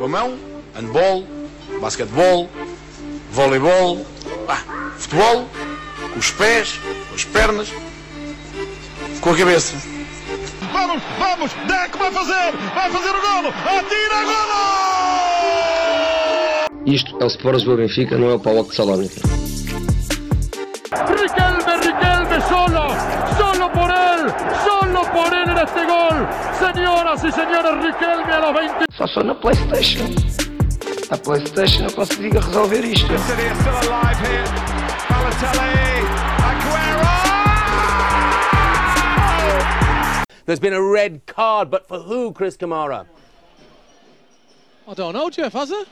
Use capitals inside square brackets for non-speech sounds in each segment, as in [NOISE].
Com a mão, handball, basquetebol, voleibol, ah, futebol, com os pés, com as pernas, com a cabeça. Vamos, vamos, Deco vai fazer, vai fazer o golo, atira golo! Isto é o Sport Lisboa Benfica, não é o Paulo de Salónica. Riquelme, Riquelme, solo, solo por él, solo por él en este gol. Señoras y señores, Riquelme a los 20. Só sou na Playstation. A Playstation eu consigo resolver isto. City are still alive here. Balotelli, Aguero! There's been a red card, but for who, Chris Kamara? I don't know, Jeff, has it?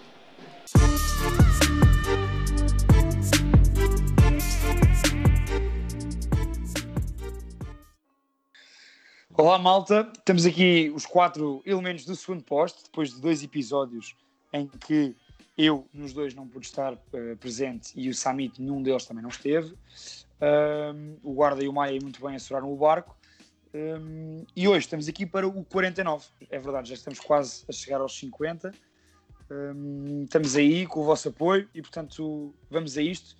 Olá, malta. Temos aqui os quatro elementos do segundo posto, depois de dois episódios em que eu, nos dois, não pude estar eh, presente e o Samit, nenhum deles também não esteve. Ahm, o Guarda e o Maia muito bem assuraram o barco. Ahm, e hoje estamos aqui para o 49. É verdade, já estamos quase a chegar aos 50. Ahm, estamos aí com o vosso apoio e, portanto, vamos a isto.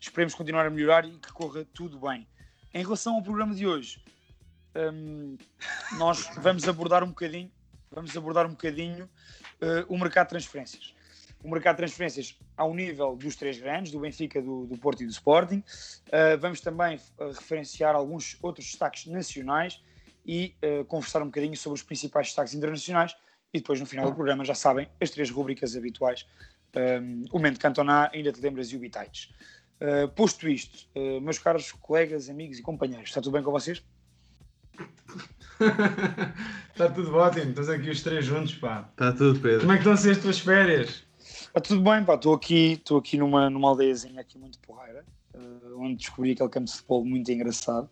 Esperemos continuar a melhorar e que corra tudo bem. Em relação ao programa de hoje, hum, nós vamos abordar um bocadinho, vamos abordar um bocadinho eh, o mercado de transferências. O mercado de transferências ao nível dos três grandes, do Benfica, do, do Porto e do Sporting. Eh, vamos também eh, referenciar alguns outros destaques nacionais e eh, conversar um bocadinho sobre os principais destaques internacionais. E depois, no final do programa, já sabem, as três rubricas habituais. Um, o Mente Cantoná, ainda te lembras e o Bitites. Uh, posto isto, uh, meus caros colegas, amigos e companheiros, está tudo bem com vocês? Está [LAUGHS] tudo ótimo, estamos aqui os três juntos, pá. Está tudo, Pedro. Como é que estão a ser as tuas férias? Está tudo bem, pá, estou aqui, estou aqui numa, numa aldeiazinha aqui muito porreira, uh, onde descobri aquele campo de futebol muito engraçado.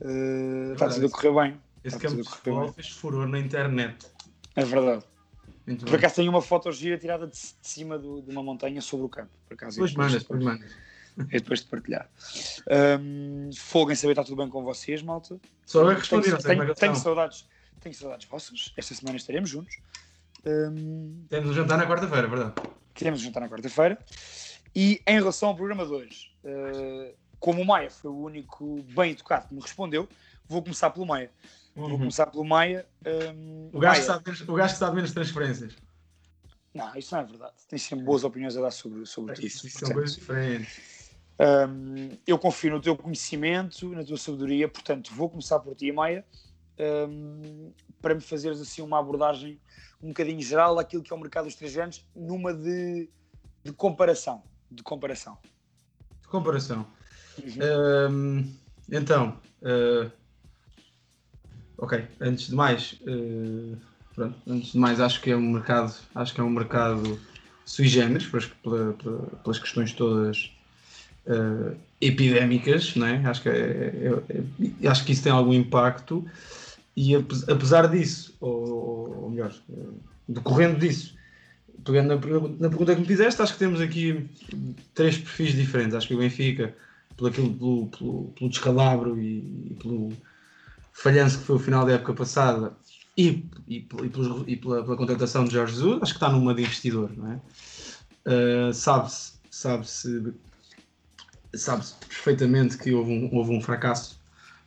Uh, está tudo a correr bem. Esse Está campo de futebol bem. fez furor na internet. É verdade. Muito Por bem. acaso tenho uma foto gira tirada de, de cima do- de uma montanha sobre o campo. Por acaso, Depois e mandas, depois mandas. [LAUGHS] É depois de partilhar. Um, fogo em saber está tudo bem com vocês, malta. Só eu respondi, tenho, é tenho, tenho estão. saudades, tenho saudades vossas. Esta semana estaremos juntos. Um, Temos um jantar na quarta-feira, verdade? queremos juntar na quarta-feira. E em relação ao programa de hoje, uh, como o Maia foi o único bem educado que me respondeu, vou começar pelo Maia. Vou Uhum. começar pelo Maia. um, O gajo, Maia- sabe menos, o gajo sabe menos transferências. Não, isso não é verdade. Tens sempre boas opiniões a dar sobre, sobre isso. Isso são coisas diferentes. Um, eu confio no teu conhecimento, na tua sabedoria, portanto, vou começar por ti, Maia, um, para me fazeres assim uma abordagem um bocadinho geral daquilo que é o mercado dos três grandes, numa de, de comparação. De comparação. De comparação. Uhum. Hum, então, uh, ok, antes de mais, uh, pronto, antes de mais acho que é um mercado, acho que é um mercado sui generis, pelas, pela- pela- pelas questões todas uh, epidémicas, não é? Acho que, é, é- é- acho que isso tem algum impacto e ape- apesar disso, ou, ou melhor, uh, decorrendo disso, pegando na, na pergunta que me fizeste, acho que temos aqui três perfis diferentes. Acho que o Benfica, pelo, pelo, pelo, pelo descalabro e, e pelo falhanço que foi o final da época passada e, e, e pelos- e pela, pela contratação de Jorge Jesus, acho que está numa de investidor, não é? Uh, sabe-se sabe-se sabe-se perfeitamente que houve um, houve um fracasso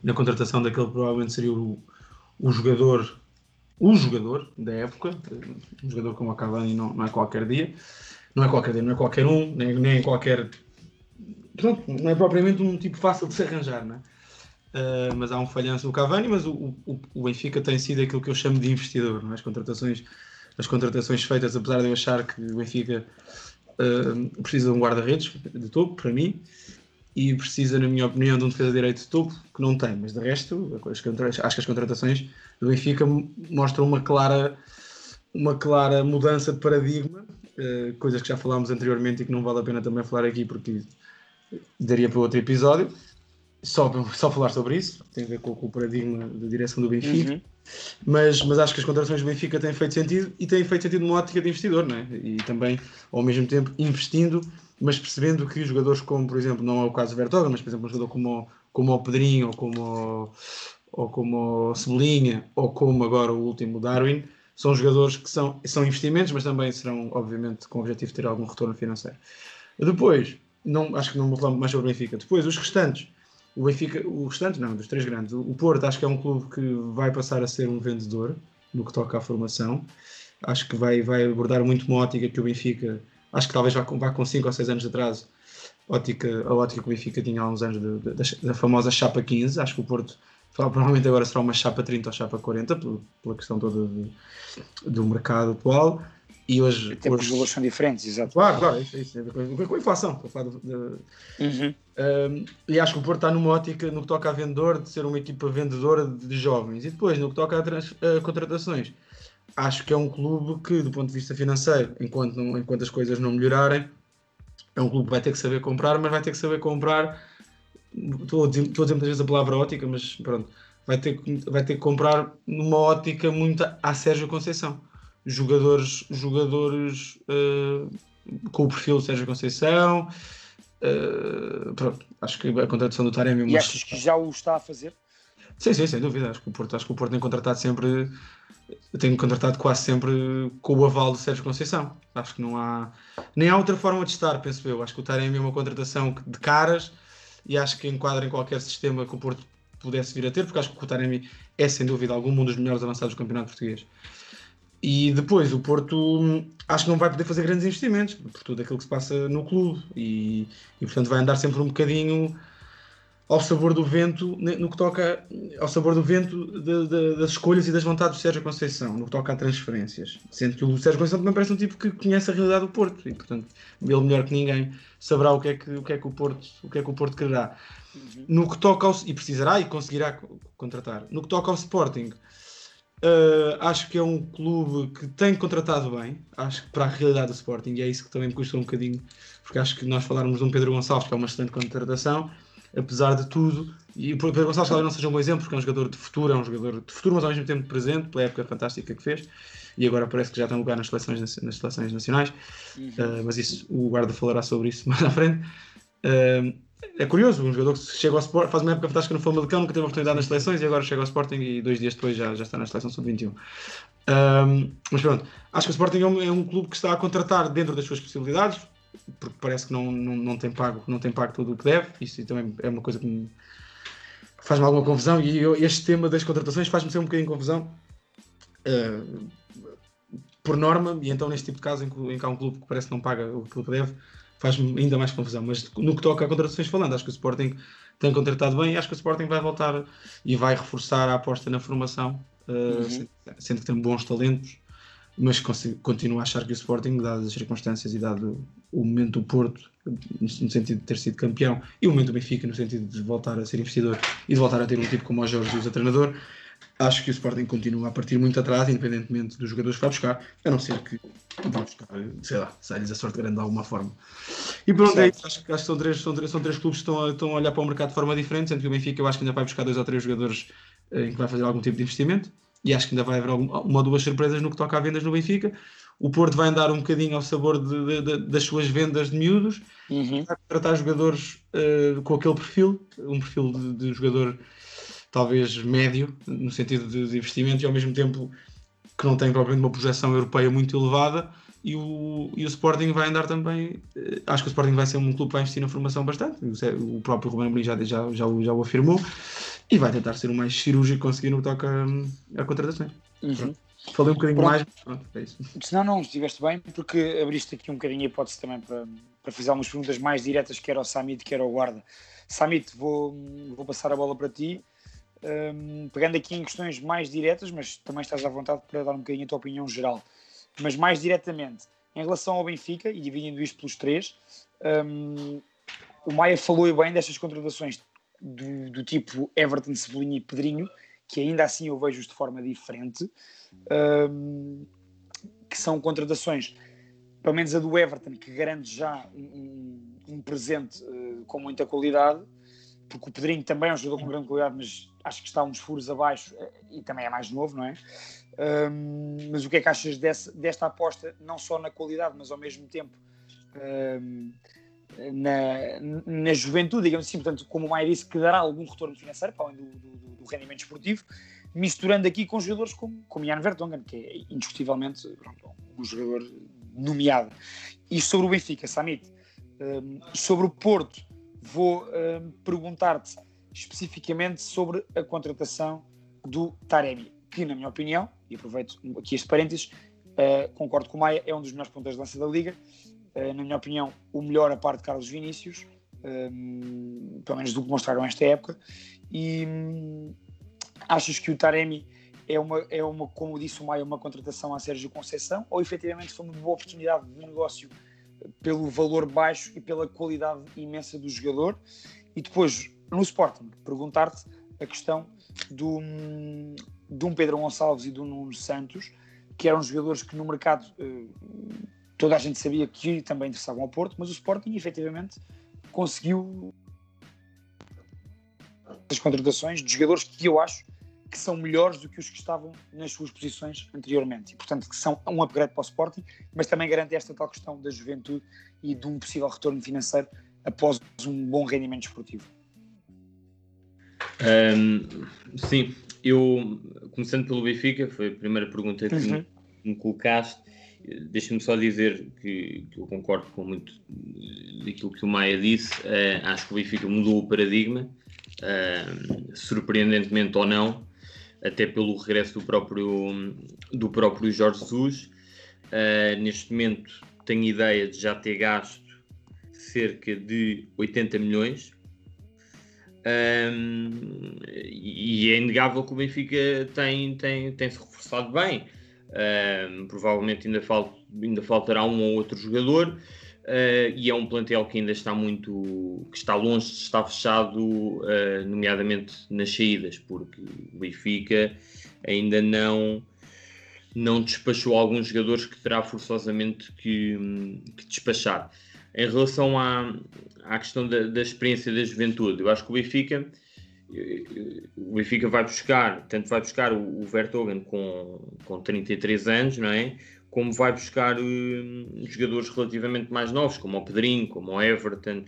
na contratação daquele que provavelmente seria o, o jogador o jogador da época um jogador como a Cavani não, não é qualquer dia não é qualquer dia, não é qualquer um nem, nem qualquer pronto, não é propriamente um tipo fácil de se arranjar é? Uh, mas há um falhanço no Cavani mas o, o, o Benfica tem sido aquilo que eu chamo de investidor é? as contratações as contratações feitas apesar de eu achar que o Benfica uh, precisa de um guarda-redes de topo para mim e precisa, na minha opinião, de um defesa direito de topo, que não tem, mas de resto, acho que as contratações do Benfica mostram uma clara, uma clara mudança de paradigma, eh, coisas que já falámos anteriormente e que não vale a pena também falar aqui porque daria para outro episódio, só, só falar sobre isso, tem a ver com, com o paradigma da direção do Benfica. Uhum. Mas, mas acho que as contratações do Benfica têm feito sentido e têm feito sentido numa ótica de investidor, não é? E também, ao mesmo tempo, investindo, mas percebendo que jogadores como, por exemplo, não é o caso do Vertogen, mas, por exemplo, um jogador como, como o Pedrinho ou como, ou como o Cebolinha ou como agora o último Darwin, são jogadores que são, são investimentos, mas também serão, obviamente, com o objetivo de ter algum retorno financeiro. Depois, não, acho que não me reclamo mais sobre o Benfica. Depois, os restantes. O Benfica, o restante não, dos três grandes. O Porto acho que é um clube que vai passar a ser um vendedor no que toca à formação. Acho que vai, vai abordar muito uma ótica que o Benfica, acho que talvez vá, vá com 5 ou 6 anos de atraso, ótica, a ótica que o Benfica tinha há uns anos de, de, da, famosa chapa 15. Acho que o Porto provavelmente agora será uma chapa 30 ou chapa 40, pela, pela questão toda de, do mercado atual. E hoje. Até porque os valores são diferentes, exato. Claro, claro, isso, isso com a inflação. Estou a falar de, de, Uhum. um, e acho que o Porto está numa ótica, no que toca a vendedor, de ser uma equipa vendedora de, de jovens. E depois, no que toca a, trans, a, contratações, acho que é um clube que, do ponto de vista financeiro, enquanto, não, enquanto as coisas não melhorarem, é um clube que vai ter que saber comprar, mas vai ter que saber comprar. Estou a dizer, estou a dizer muitas vezes a palavra ótica, mas pronto, vai ter, vai ter que comprar numa ótica muito à Sérgio Conceição. Jogadores, jogadores uh, com o perfil Sérgio Conceição. Uh, pronto, acho que a contratação do Taremi. E achas que já o está a fazer? Sim, sim, sem dúvida. Acho que o Porto, acho que o Porto tem contratado sempre, tem contratado quase sempre com o aval de Sérgio Conceição. Acho que não há nem há outra forma de estar, penso eu. Acho que o Taremi é uma contratação de caras e acho que enquadra em qualquer sistema que o Porto pudesse vir a ter, porque acho que o Taremi é sem dúvida algum um dos melhores avançados do campeonato português. E depois o Porto acho que não vai poder fazer grandes investimentos por tudo aquilo que se passa no clube e, e portanto vai andar sempre um bocadinho ao sabor do vento no que toca ao sabor do vento de, de, das escolhas e das vontades do Sérgio Conceição no que toca a transferências. Sendo que o Sérgio Conceição também parece um tipo que conhece a realidade do Porto e portanto ele melhor que ninguém saberá o que é que o que é que o Porto o que é que o Porto quererá. Uhum. no que toca ao, e precisará e conseguirá contratar. No que toca ao Sporting Uh, acho que é um clube que tem contratado bem, acho que para a realidade do Sporting, e é isso que também me custa um bocadinho, porque acho que nós falarmos de um Pedro Gonçalves, que é uma excelente contratação, apesar de tudo, e o Pedro Gonçalves talvez não seja um bom exemplo, porque é um jogador de futuro, é um jogador de futuro, mas ao mesmo tempo de presente, pela época fantástica que fez, e agora parece que já tem lugar nas seleções, nas seleções nacionais, uhum. uh, mas isso, o guarda falará sobre isso [LAUGHS] mais à frente. Uh, é curioso, um jogador que chega ao Sport, faz uma época fantástica no Famalicão, nunca teve oportunidade nas seleções e agora chega ao Sporting e dois dias depois já, já está na seleção sub-21. Um, mas pronto, acho que o Sporting é um, é um, clube que está a contratar dentro das suas possibilidades, porque parece que não, não, não, tem, pago, não tem pago tudo o que deve, isso também é uma coisa que me faz-me alguma confusão e eu, este tema das contratações faz-me ser um bocadinho confusão. Uh, por norma, e então neste tipo de caso em que, em que há um clube que parece que não paga o que deve, faz-me ainda mais confusão. Mas no que toca a contratações falando, acho que o Sporting tem contratado bem e acho que o Sporting vai voltar e vai reforçar a aposta na formação, uh, uhum. sendo que tem bons talentos, mas continuo a achar que o Sporting, dadas as circunstâncias e dado o momento do Porto, no sentido de ter sido campeão, e o momento do Benfica, no sentido de voltar a ser investidor e de voltar a ter um tipo como o Jorge Jesus a treinador, acho que o Sporting continua a partir muito atrás, independentemente dos jogadores que vai buscar, a não ser que vá buscar, sei lá, sai-lhes a sorte grande de alguma forma. E pronto, é isso. Acho, acho, que são três, são, três, são três clubes que estão a, estão a olhar para o mercado de forma diferente, sendo que o Benfica eu acho que ainda vai buscar dois ou três jogadores eh, em que vai fazer algum tipo de investimento, e acho que ainda vai haver uma ou duas surpresas no que toca a vendas no Benfica. O Porto vai andar um bocadinho ao sabor de, de, de, das suas vendas de miúdos, uhum. vai tratar jogadores uh, com aquele perfil, um perfil de, jogador talvez médio, no sentido de, de, investimento, e ao mesmo tempo que não tem propriamente uma projeção europeia muito elevada. E o, e o Sporting vai andar também. Eh, acho que o Sporting vai ser um clube que vai investir na formação bastante. O próprio Ruben Amorim já, já, já, já o afirmou. E vai tentar ser o mais cirúrgico conseguir no que toca a, a contratações. Uhum. Falei um bocadinho pronto. mais, mas pronto, é isso. Não, não, estiveste bem, porque abriste aqui um bocadinho a hipótese também para, para fazer algumas perguntas mais diretas, quer ao Samit, quer ao Guarda. Samit, vou, vou passar a bola para ti. Um, pegando aqui em questões mais diretas, mas também estás à vontade para dar um bocadinho a tua opinião geral. Mas mais diretamente, em relação ao Benfica, e dividindo isto pelos três, um, o Maia falou bem destas contratações do, do, tipo Everton, Cebolinha e Pedrinho, que ainda assim eu vejo de forma diferente, um, que são contratações, pelo menos a do Everton, que garante já um, um presente uh, com muita qualidade, porque o Pedrinho também é um jogador com grande qualidade, mas acho que está uns furos abaixo eh, e também é mais novo, não é? Um, mas o que é que achas dessa, desta aposta, não só na qualidade, mas ao mesmo tempo um, na, na juventude, digamos assim, portanto, como o Maia disse, que dará algum retorno financeiro, para além do, do, do rendimento esportivo, misturando aqui com jogadores como, como Jan Vertonghen, que é indiscutivelmente um jogador nomeado. E sobre o Benfica, Samit, um, sobre o Porto, vou perguntar-te especificamente sobre a contratação do Taremi, que, na minha opinião, e aproveito aqui este parênteses, uh, concordo com o Maia, é um dos melhores pontos de lança da Liga. Uh, na minha opinião, o melhor a par de Carlos Vinícius, um, pelo menos do que mostraram esta época. E hum, achas que o Taremi é uma, é uma, como disse o Maia, uma contratação a Sérgio Conceição ou efetivamente foi uma boa oportunidade de negócio pelo valor baixo e pela qualidade imensa do jogador? E depois, no Sporting, perguntar-te a questão do, de um Pedro Gonçalves e do Nuno Santos, que eram jogadores que no mercado eh, toda a gente sabia que também interessavam ao Porto, mas o Sporting efetivamente conseguiu as contratações de jogadores que eu acho que são melhores do que os que estavam nas suas posições anteriormente. E, portanto, que são um upgrade para o Sporting, mas também garante esta tal questão da juventude e de um possível retorno financeiro após um bom rendimento esportivo. Um, sim, eu, começando pelo Benfica, foi a primeira pergunta que uhum. me, me colocaste. Deixa-me só dizer que, que, eu concordo com muito daquilo que o Maia disse. Uh, acho que o Benfica mudou o paradigma, uh, surpreendentemente ou não, até pelo regresso do próprio, do próprio Jorge Jesus. Uh, neste momento tenho ideia de já ter gasto cerca de 80 milhões. Um, e é inegável que o Benfica tem, tem, tem se reforçado bem. Um, provavelmente ainda, falt, ainda faltará um ou outro jogador. Uh, e é um plantel que ainda está muito que está longe de estar fechado, uh, nomeadamente nas saídas, porque o Benfica ainda não não despachou alguns jogadores que terá forçosamente que, que despachar. Em relação à, à questão da, da, experiência da juventude, eu acho que o Benfica o Benfica vai buscar, tanto vai buscar o, o Vertogen com, com 33 anos, não é? Como vai buscar uh, jogadores relativamente mais novos, como o Pedrinho, como o Everton,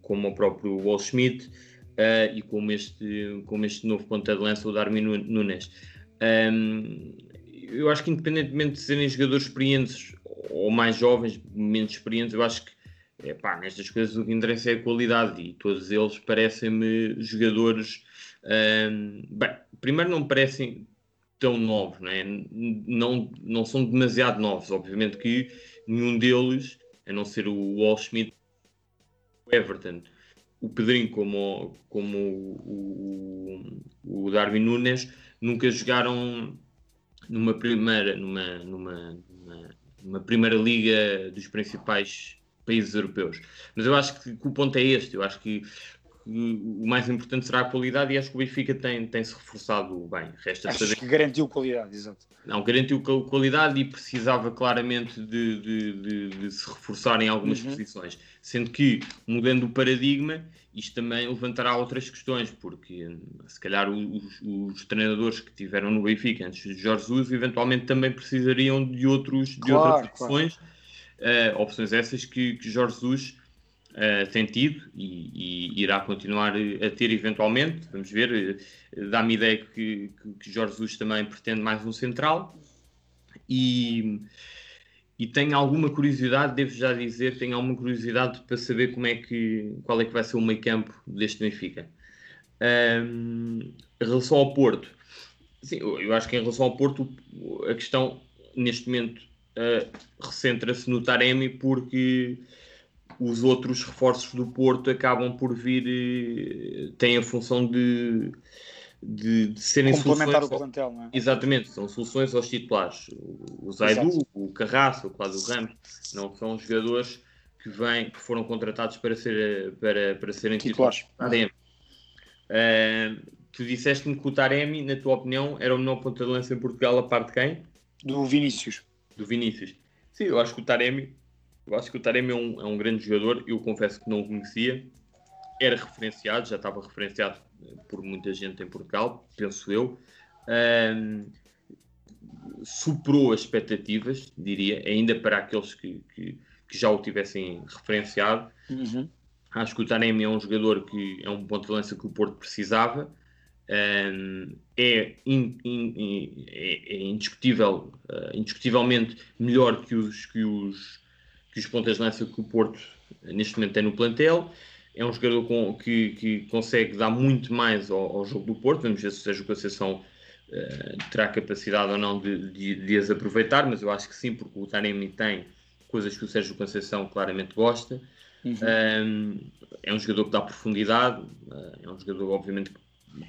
como o próprio Wall Schmidt uh, e como este, como este novo ponta de lança, o Darwin Nunes. Um, eu acho que independentemente de serem jogadores experientes ou mais jovens, menos experientes, eu acho que Epá, nestas coisas o que interessa é a qualidade e todos eles parecem-me jogadores. Hum, bem, primeiro não parecem tão novos, não, é? não, não são demasiado novos. Obviamente que nenhum deles, a não ser o Wall Schmidt, o Everton, o Pedrinho, como, como o, o, o Darwin Nunes, nunca jogaram numa primeira, numa, numa, numa, numa primeira liga dos principais países europeus. Mas eu acho que, que o ponto é este, eu acho que, o mais importante será a qualidade e acho que o Benfica tem, tem se reforçado bem. Resta acho saber... que garantiu qualidade, exato. Não, garantiu qualidade e precisava claramente de, de, de, de se reforçar em algumas uhum. posições. Sendo que, mudando o paradigma, isto também levantará outras questões, porque se calhar os, os, treinadores que tiveram no Benfica antes de Jorge Jesus eventualmente também precisariam de, outros, de claro, outras opções. Claro uh, opções essas que, que Jorge Jesus uh, tem tido e, e, irá continuar a ter eventualmente. Vamos ver, uh, dá-me ideia que, que, que, Jorge Jesus também pretende mais um central e, e tenho alguma curiosidade, devo já dizer, tenho alguma curiosidade para saber como é que, qual é que vai ser o meio campo deste Benfica. Um, em relação ao Porto, sim, eu acho que em relação ao Porto, a questão neste momento uh, recentra-se no Taremi porque os outros reforços do Porto acabam por vir, uh, têm a função de, de, de serem Complementar soluções. o plantel, não é? Exatamente, são soluções aos titulares. O Zaidu, Exato. o Carraço, o Cláudio Ramos, não são jogadores que, vêm, que foram contratados para, ser, para, para serem titulares. titulares. Uh, tu disseste-me que o Taremi, na tua opinião, era o menor ponta de lança em Portugal a parte de quem? Do Vinícius do Vinícius. Sim, eu acho que o Taremi, eu acho que o Taremi é um, é um grande jogador. Eu confesso que não o conhecia. Era referenciado, já estava referenciado por muita gente em Portugal, penso eu. Um, superou as expectativas, diria, ainda para aqueles que, que, que já o tivessem referenciado. Uhum. Acho que o Taremi é um jogador que é um ponto de lança que o Porto precisava. É, in, in, é, é, indiscutível, uh, indiscutivelmente melhor que os, que os, que os pontas de lança que o Porto neste momento tem no plantel. É um jogador com, que, que consegue dar muito mais ao, ao, jogo do Porto. Vamos ver se o Sérgio Conceição uh, terá capacidade ou não de, de, de, as aproveitar, mas eu acho que sim, porque o Taremi tem coisas que o Sérgio Conceição claramente gosta. Uhum. Um, é um jogador que dá profundidade, uh, é um jogador, obviamente, que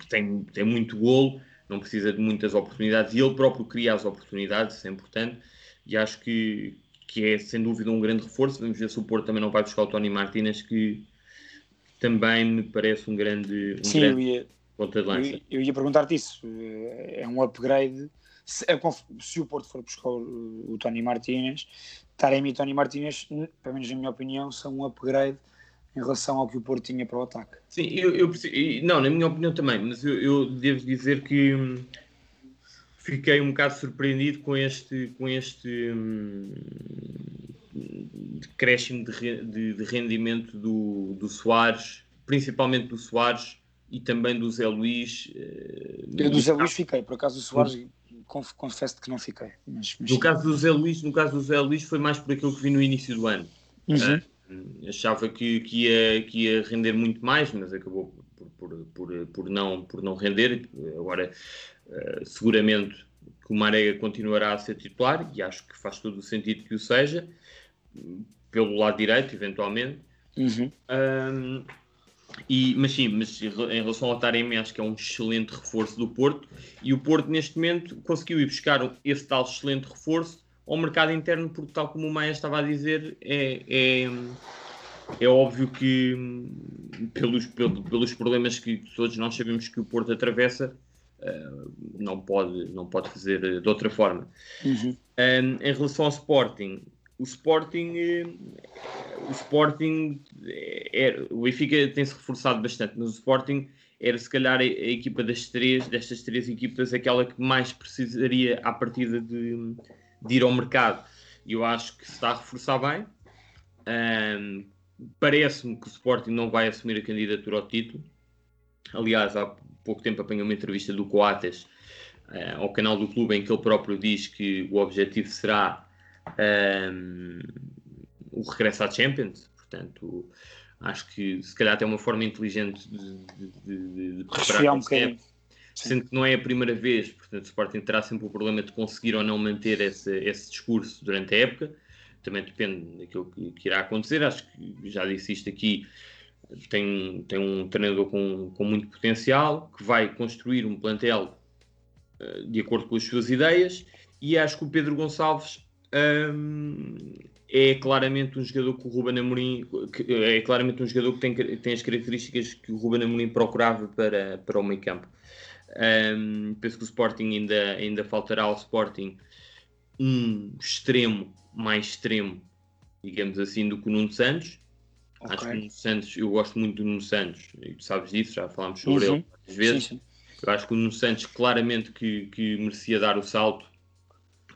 tem, tem muito golo, não precisa de muitas oportunidades e ele próprio cria as oportunidades, isso é importante. E acho que, que é sem dúvida um grande reforço. Vamos ver se o Porto também não vai buscar o Tony Martínez, que também me parece um grande, um Sim, grande eu ia, ponta de lança. Eu, eu ia perguntar-te isso. É um upgrade. Se, se, o Porto for buscar o, o Tony Martínez, Taremi e Tony Martínez, pelo menos na minha opinião, são um upgrade em relação ao que o Porto tinha para o ataque. Sim, eu, eu não, na minha opinião também, mas eu, eu devo dizer que hum, fiquei um bocado surpreendido com este, com este hum, decréscimo de, de, de, rendimento do, do Soares, principalmente do Soares e também do Zé Luís. Eh, eu do Zé Luís fiquei, por acaso o Soares confesso que não fiquei. Mas, mas... No caso do Zé Luís, no caso do Zé Luís foi mais por aquilo que vi no início do ano. Uhum. Uh, achava que, que, ia, que ia render muito mais, mas acabou por, por, por, por não, por não render. Agora, uh, seguramente que o Marega continuará a ser titular e acho que faz todo o sentido que o seja, pelo lado direito, eventualmente. Uhum. Um, e, mas sim, mas em relação ao Taremi, acho que é um excelente reforço do Porto. E o Porto, neste momento, conseguiu ir buscar esse tal excelente reforço ao mercado interno, porque, tal como o Maia estava a dizer, é, é, é óbvio que, pelos, pelos, problemas que todos nós sabemos que o Porto atravessa, uh, não, pode, não pode fazer de outra forma. Uhum. Um, em relação ao Sporting, o Sporting, eh, o Sporting era, o Benfica tem-se reforçado bastante, mas o Sporting era se calhar a, a, equipa das três, destas três equipas, aquela que mais precisaria à partida de, de ir ao mercado. E eu acho que se está a reforçar bem. Um, Parece-me que o Sporting não vai assumir a candidatura ao título. Aliás, há pouco tempo apanhei uma entrevista do Coates uh, ao canal do clube em que ele próprio diz que o objetivo será um, o regresso à Champions. Portanto, acho que se calhar até uma forma inteligente de, de, de, de preparar um bocadinho. Sendo que não é a primeira vez, portanto, o Sporting terá sempre o problema de conseguir ou não manter esse, esse discurso durante a época. Também depende daquilo que, que, irá acontecer. Acho que já disse isto aqui. Tem, tem um treinador com, com muito potencial que vai construir um plantel uh, de acordo com as suas ideias. E acho que o Pedro Gonçalves um, é claramente um jogador que o Ruben Amorim é claramente um jogador que tem, tem as características que o Ruben Amorim procurava para, para o meio campo. Um, penso que o Sporting ainda, ainda faltará ao Sporting um extremo mais extremo, digamos assim, do que o Nuno Santos. Okay. Acho que o Nuno Santos, eu gosto muito do Nuno Santos, e tu sabes disso, já falámos sobre uhum. ele várias vezes. Sim, sim. Eu acho que o Nuno Santos claramente que, que merecia dar o salto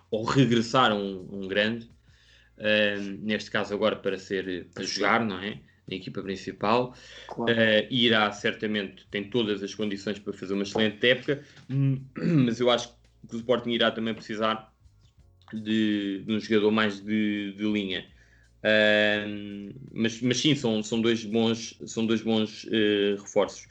ou regressar a um, um grande, uh, neste caso agora para ser para jogar, não é? Na equipa principal, claro. uh, irá certamente, tem todas as condições para fazer uma excelente época, [CLEARS THROAT] mas eu acho que o Sporting irá também precisar de, de um jogador mais de, de linha. Uh, mas, mas sim, são, são dois bons, são dois bons uh, reforços.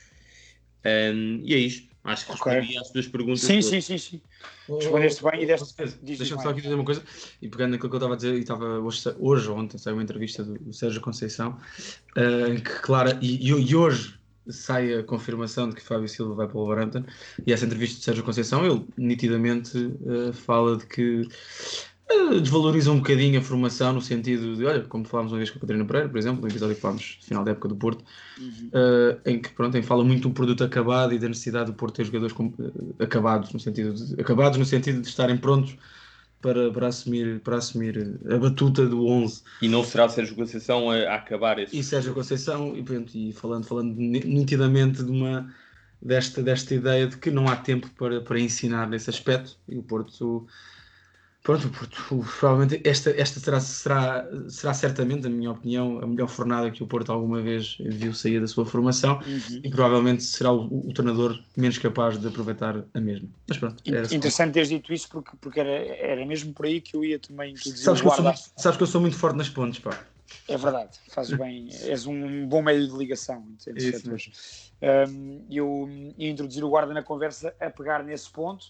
E é isto. Acho que respondi okay. às tuas perguntas. Sim, todas. sim, sim, sim. Respondeste bem e deste. Deixa-me só aqui dizer uma coisa, e pegando naquilo que eu estava a dizer, e estava hoje, hoje ontem, saiu uma entrevista do, do Sérgio Conceição, uh, que, claro, e, e, hoje sai a confirmação de que Fábio Silva vai para o Wolverhampton, e essa entrevista de Sérgio Conceição, ele nitidamente uh, fala de que desvaloriza um bocadinho a formação no sentido de, olha, como falámos uma vez com a Catarina Pereira, por exemplo, no episódio que falámos no final da época do Porto, uhum. uh, em que pronto, em fala muito do produto acabado e da necessidade do Porto ter jogadores com, uh, acabados, no sentido de, acabados no sentido de estarem prontos para, para, assumir, para assumir a batuta do 11. E não será Sérgio Conceição a, a acabar esse... E Sérgio Conceição, e, pronto, e falando, falando nitidamente de uma, desta, desta ideia de que não há tempo para, para ensinar nesse aspecto, e o Porto Pronto, provavelmente esta, esta será, será, será certamente, na minha opinião, a melhor fornada que o Porto alguma vez viu sair da sua formação Uhum. e provavelmente será o, o treinador menos capaz de aproveitar a mesma. Mas pronto, Interessante teres dito isso porque, porque era, era mesmo por aí que eu ia também introduzir sabes, o que eu sou muito, sabes que eu sou muito forte nas pontes, pá. É verdade, fazes bem, és um bom meio de ligação entre Isso setores. Um, eu ia introduzir o guarda na conversa a pegar nesse ponto.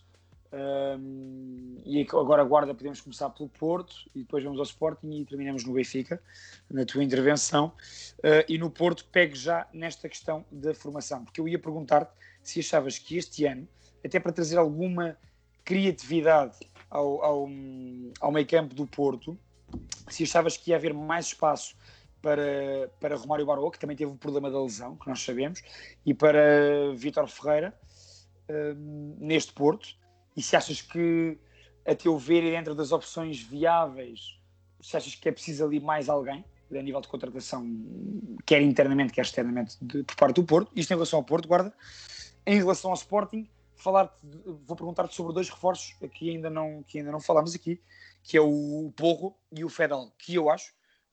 Um, e agora guarda podemos começar pelo Porto e depois vamos ao Sporting e terminamos no Benfica na tua intervenção. Uh, e no Porto pego já nesta questão da formação porque eu ia perguntar-te se achavas que este ano até para trazer alguma criatividade ao, ao, ao meio campo do Porto se achavas que ia haver mais espaço para, para Romário Baró, que também teve o problema da lesão, que nós sabemos, e para Vítor Ferreira neste Porto, e se achas que, a teu ver, dentro das opções viáveis, se achas que é preciso ali mais alguém, a nível de contratação, quer internamente, quer externamente, de- por parte do Porto, isto em relação ao Porto, guarda. Em relação ao Sporting, falar vou perguntar-te sobre dois reforços que ainda não, que ainda não falámos aqui, que é o Porro e o Fedal, que eu acho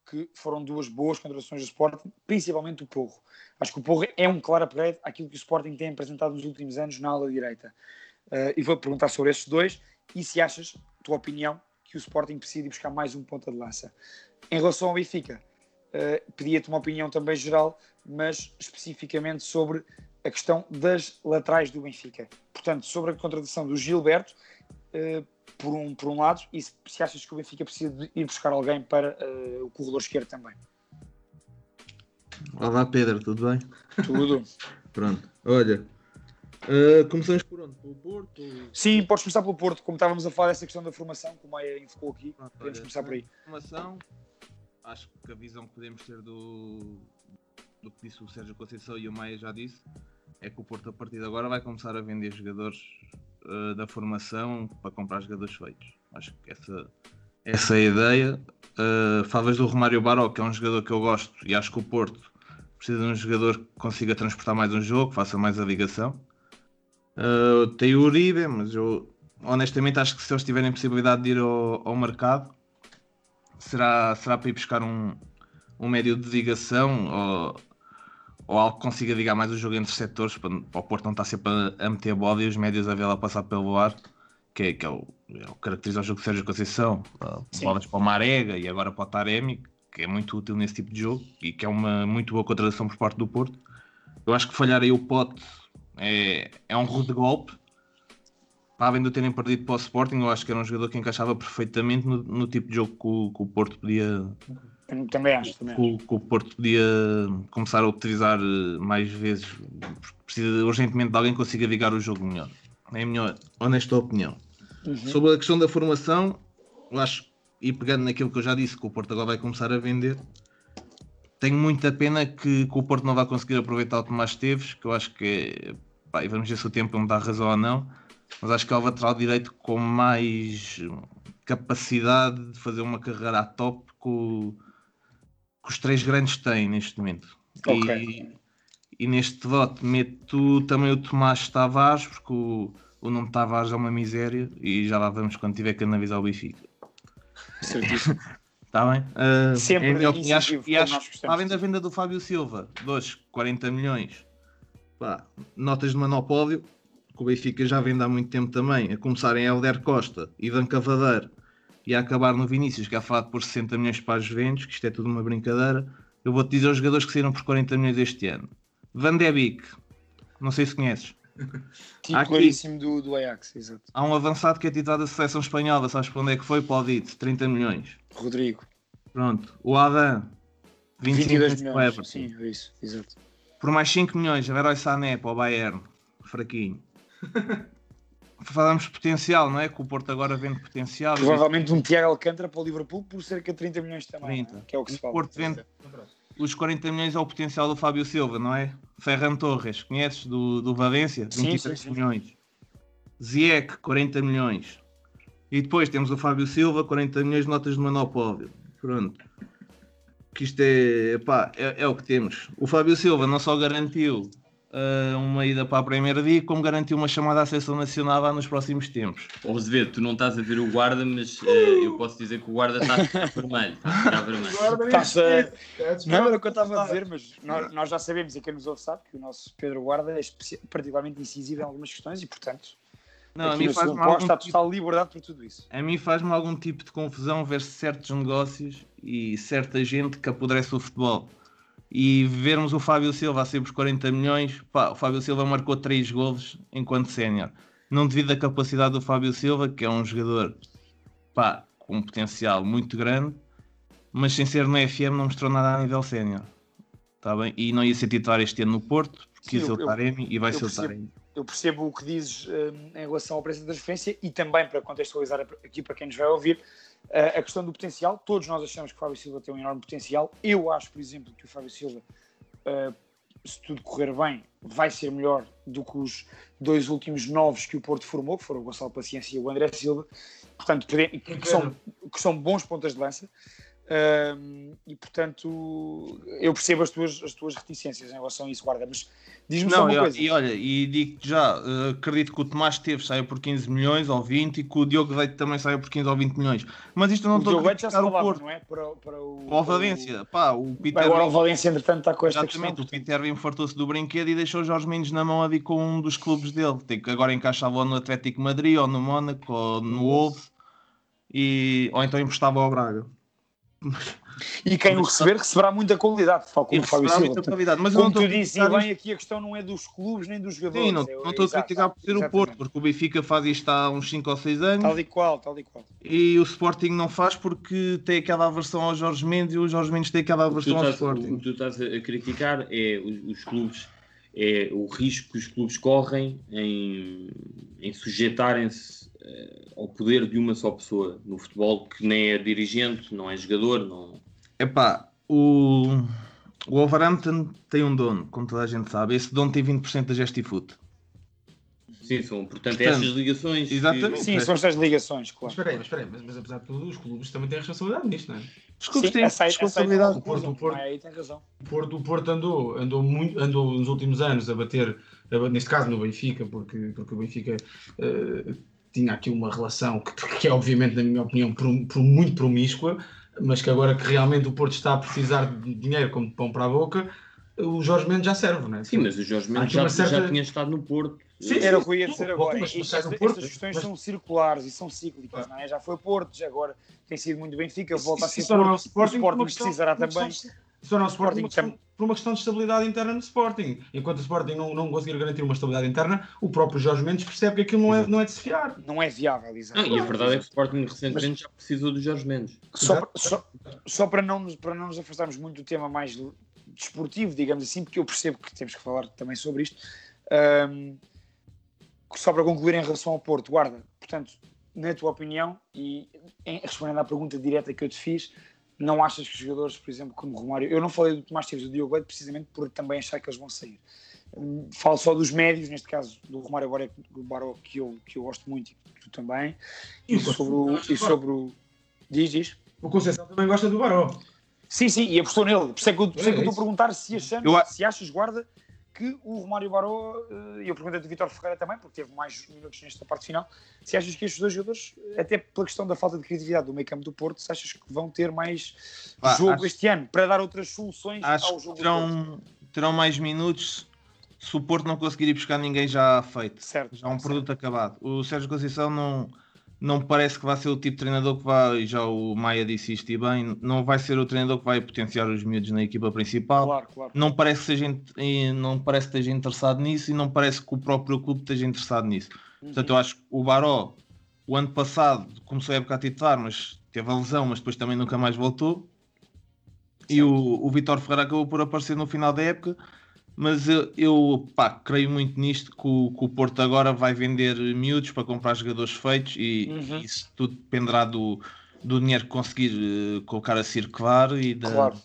que foram duas boas contratações do Sporting, principalmente o Porro. Acho que o Porro é um claro upgrade àquilo que o Sporting tem apresentado nos últimos anos na ala direita. Uh, e vou perguntar sobre estes dois e se achas, tua opinião, que o Sporting precisa ir buscar mais um ponta de lança. Em relação ao Benfica, uh, pedia-te uma opinião também geral, mas especificamente sobre a questão das laterais do Benfica. Portanto, sobre a contratação do Gilberto, uh, por, um, por um lado, e se, se achas que o Benfica precisa de ir buscar alguém para uh, o corredor esquerdo também. Olá Pedro, tudo bem? Tudo. [LAUGHS] Pronto, olha, uh, começamos por onde? Pelo Porto? Sim, podes começar pelo Porto, como estávamos a falar dessa questão da formação, como a Maia enfocou aqui, Pronto, podemos olha, começar por aí. Formação, acho que a visão que podemos ter do, do que disse o Sérgio Conceição e o Maia já disse, é que o Porto a partir de agora vai começar a vender jogadores uh, da formação para comprar jogadores feitos. Acho que essa, essa é a ideia. Uh, falas do Romário Baró, que é um jogador que eu gosto e acho que o Porto precisa de um jogador que consiga transportar mais um jogo, que faça mais a ligação. Uh, tem o Uribe, mas eu honestamente acho que se eles tiverem possibilidade de ir ao, ao mercado, será, será para ir buscar um, um médio de ligação ou, ou algo que consiga ligar mais o jogo entre setores para, para o Porto não estar sempre a, a meter bola e os médios a vê-la passar pelo ar, que é, que é, o, é o que caracteriza o jogo de Sérgio Conceição. Uh, bolas para o Marega e agora para o Taremi, que é muito útil nesse tipo de jogo e que é uma muito boa contratação por parte do Porto. Eu acho que falhar aí o pote é, é um rude golpe. Para além de terem perdido para o Sporting, eu acho que era um jogador que encaixava perfeitamente no, no tipo de jogo que o, que o Porto podia. Também acho, também que, o- que o Porto podia começar a utilizar eh, mais vezes. Precisa urgentemente de alguém que consiga ligar o jogo melhor. É a minha honesta opinião. Uhum. Sobre a questão da formação, eu acho, e pegando naquilo que eu já disse, que o Porto agora vai começar a vender, tenho muita pena que, que o Porto não vai conseguir aproveitar o Tomás Esteves, que eu acho que é, pá, e vamos ver se o tempo me dá razão ou não, mas acho que é o lateral direito com mais capacidade de fazer uma carreira à top que, o- que os três grandes têm neste momento. Ok. E, e neste voto meto também o Tomás Tavares, porque o, o nome Tavares é uma miséria e já lá vamos quando tiver que analisar o Benfica. Certíssimo. Está [LAUGHS] bem? Uh, Sempre é a minha opinião. Acho, incisivo, e acho, nós gostamos. além da venda do Fábio Silva, dos 40 milhões, pá, notas de monopólio, que o Benfica já vende há muito tempo também, a começar em Helder Costa Dan Cavadeiro e a acabar no Vinícius, que é falado por 60 milhões para as Juventus, que isto é tudo uma brincadeira. Eu vou-te dizer os jogadores que saíram por 40 milhões este ano. Van de Beek, não sei se conheces. [LAUGHS] Há aqui- Titularíssimo do, do Ajax, exato. Há um avançado que é titular da seleção espanhola, sabes para onde é que foi? Para o Leeds, 30 milhões. Rodrigo. Pronto. O Adam, 25 22 milhões. Sim, é isso, exato. Por mais 5 milhões, Leroy Sané para o Bayern. Fraquinho. [LAUGHS] Falamos potencial, não é? Que o Porto agora vende potencial. Provavelmente um Tiago Alcântara para o Liverpool por cerca de 30 milhões também, 30. não é? que é o que se O fala. Porto vende os 40 milhões é o potencial do Fábio Silva, não é? Ferran Torres, conheces do, do Valência? Sim, 23 sim, sim. milhões. Ziyech, 40 milhões. E depois temos o Fábio Silva, 40 milhões de notas de monopólio. Pronto. Que isto é, pá, é, é o que temos. O Fábio Silva não só garantiu uh, uma ida para a Primeira Dia, como garantiu uma chamada à seleção nacional lá nos próximos tempos. Ó Azevedo, tu não estás a ver o guarda, mas uh, eu posso dizer que o guarda está [LAUGHS] a ficar vermelho. Está a ficar vermelho. Estás a- Não era o que eu estava a dizer, mas nós, nós já sabemos, e quem nos ouve sabe, que o nosso Pedro Guarda é particularmente incisivo em algumas questões e, portanto, Não, a mim segundo posto algum está total liberdade para tudo isso. A mim faz-me algum tipo de confusão ver certos negócios e certa gente que apodrece o futebol. E vermos o Fábio Silva a ser por 40 milhões, pá, o Fábio Silva marcou 3 golos enquanto sénior. Não devido à capacidade do Fábio Silva, que é um jogador pá, com um potencial muito grande, mas sem ser no FM não mostrou nada a nível sénior. Tá bem? E não ia ser titular este ano no Porto, porque ia Sim, ser eu- o Taremi e vai ser o. Taremi. Eu percebo o que dizes hum, em relação ao preço da transferência e também para contextualizar aqui para quem nos vai ouvir, uh, a questão do potencial. Todos nós achamos que o Fábio Silva tem um enorme potencial. Eu acho, por exemplo, que o Fábio Silva, uh, se tudo correr bem, vai ser melhor do que os dois últimos novos que o Porto formou, que foram o Gonçalo Paciência e o André Silva. Portanto, que, que são, que são bons pontas de lança. Um, e portanto, eu percebo as tuas, as tuas reticências em relação a isso, guarda. Mas diz-me só uma coisa. e olha, e digo-te já, eh, acredito que o Tomás Teves saia por 15 milhões ou 20 e que o Diogo Leite também saia por 15 ou 20 milhões. Mas isto não o estou Diogo a Leite já se o falava, Porto. não é? Para, para o, a Valência, pá, o Peter Agora o Valência, entretanto, está com esta Exatamente, questão. o Peter Wim fartou-se do brinquedo e deixou o Jorge Mendes na mão ali com um dos clubes dele. Tem que agora encaixava no Atlético Madrid, ou no Mónaco, ou no Wolves, e... ou então emprestava ao Braga. E quem o receber, receberá muita qualidade, tal como o Fábio Silva. muita qualidade, mas como tu disse, e bem, aqui a questão não é dos clubes nem dos jogadores. Sim, não, é- não estou a exato, criticar por ser o. Porto, porque o Benfica faz isto há uns 5 ou 6 anos. Tal e qual, tal e qual. E o Sporting não faz porque tem aquela aversão ao Jorge Mendes e o Jorge Mendes tem aquela aversão ao estás, Sporting. o que tu estás a criticar é os, os clubes, é o risco que os clubes correm em, em sujeitarem-se eh, ao poder de uma só pessoa no futebol que nem é dirigente, não é jogador, não. Epá, o, o Wolverhampton tem um dono, como toda a gente sabe. Esse dono tem 20% da Gestifoot. Sim, são, portanto, Portanto, estas ligações. exatamente. Sim, são estas ligações, Mas claro. espera aí, mas espera aí, mas, mas apesar de tudo, os clubes também têm responsabilidade nisto, não é? Os clubes Sim, têm aceito- responsabilidade. O Porto- o Porto- não é? Aí tem razão. O Porto, o Porto andou, andou, muito, andou nos últimos anos a bater, a neste caso no Benfica, porque, porque o Benfica eh, tinha aqui uma relação que, que é, obviamente, na minha opinião, pro- pro- muito promíscua, mas que agora que realmente o Porto está a precisar de dinheiro como de pão para a boca, o Jorge Mendes já serve, não é? Sim, mas o Jorge Mendes já, certa- já tinha estado no Porto. Sim, Era o que eu ia dizer agora. mas- mas Estas, Porto, questões mas- são circulares e são cíclicas, não é? Já foi Porto, já agora tem sido muito Benfica, volta a ser não é o Porto, o Sporting Sporting por uma questão- precisará também. questão Isso não é o Sporting, Sporting por uma questão- por uma questão de estabilidade interna no Sporting. Enquanto o Sporting não, não conseguir garantir uma estabilidade interna, o próprio Jorge Mendes percebe que aquilo não é, não é de se fiar. Não é viável, exato. Não, e a verdade é que o Sporting recentemente já precisou do Jorge Mendes. Só, para- só, só para, não nos, para não nos afastarmos muito do tema mais desportivo, digamos assim, porque eu percebo que temos que falar também sobre isto. Ahm, só para concluir em relação ao Porto, guarda, portanto, na tua opinião, e em- respondendo à pergunta direta que eu te fiz, não achas que os jogadores, por exemplo, como Romário, eu não falei do Tomás Teves e do Diogo Leite precisamente por também achar que eles vão sair. Falo só dos médios, neste caso do Romário agora é do Baró, que eu, que eu gosto muito e tu também, E e, sobre o, e sobre o... Diz, diz. O Conceição também gosta do Baró. Sim, sim, e apostou nele. Por isso é que eu, por é que eu É estou a isso. perguntar se, achamos, Eu se achas, guarda, que o Romário Baró, eh, e eu perguntei do Vitor Ferreira também, porque teve mais minutos nesta parte final, se achas que estes dois jogadores, até pela questão da falta de criatividade do meio campo do Porto, se achas que vão ter mais Pá, jogo acho- este ano, para dar outras soluções Acho ao que jogo terão, terão mais minutos se o Porto não conseguir ir buscar ninguém já feito. Certo. Já um certo. produto acabado. O Sérgio Conceição não, não parece que vai ser o tipo de treinador que vai, já o Maia disse isto e bem, não vai ser o treinador que vai potenciar os miúdos na equipa principal. Claro, claro. Não parece, que eh, não parece que esteja interessado nisso e não parece que o próprio clube esteja interessado nisso. Portanto, eu acho que o Baró, o ano passado, começou a época a titular, mas teve a lesão, mas depois também nunca mais voltou. E o, o Vitor Ferreira acabou por aparecer no final da época. Mas eu, eu pá, creio muito nisto que o, que o Porto agora vai vender miúdos para comprar jogadores feitos e Uhum. isso tudo dependerá do, do dinheiro que conseguir eh, colocar a circular e, da, Claro.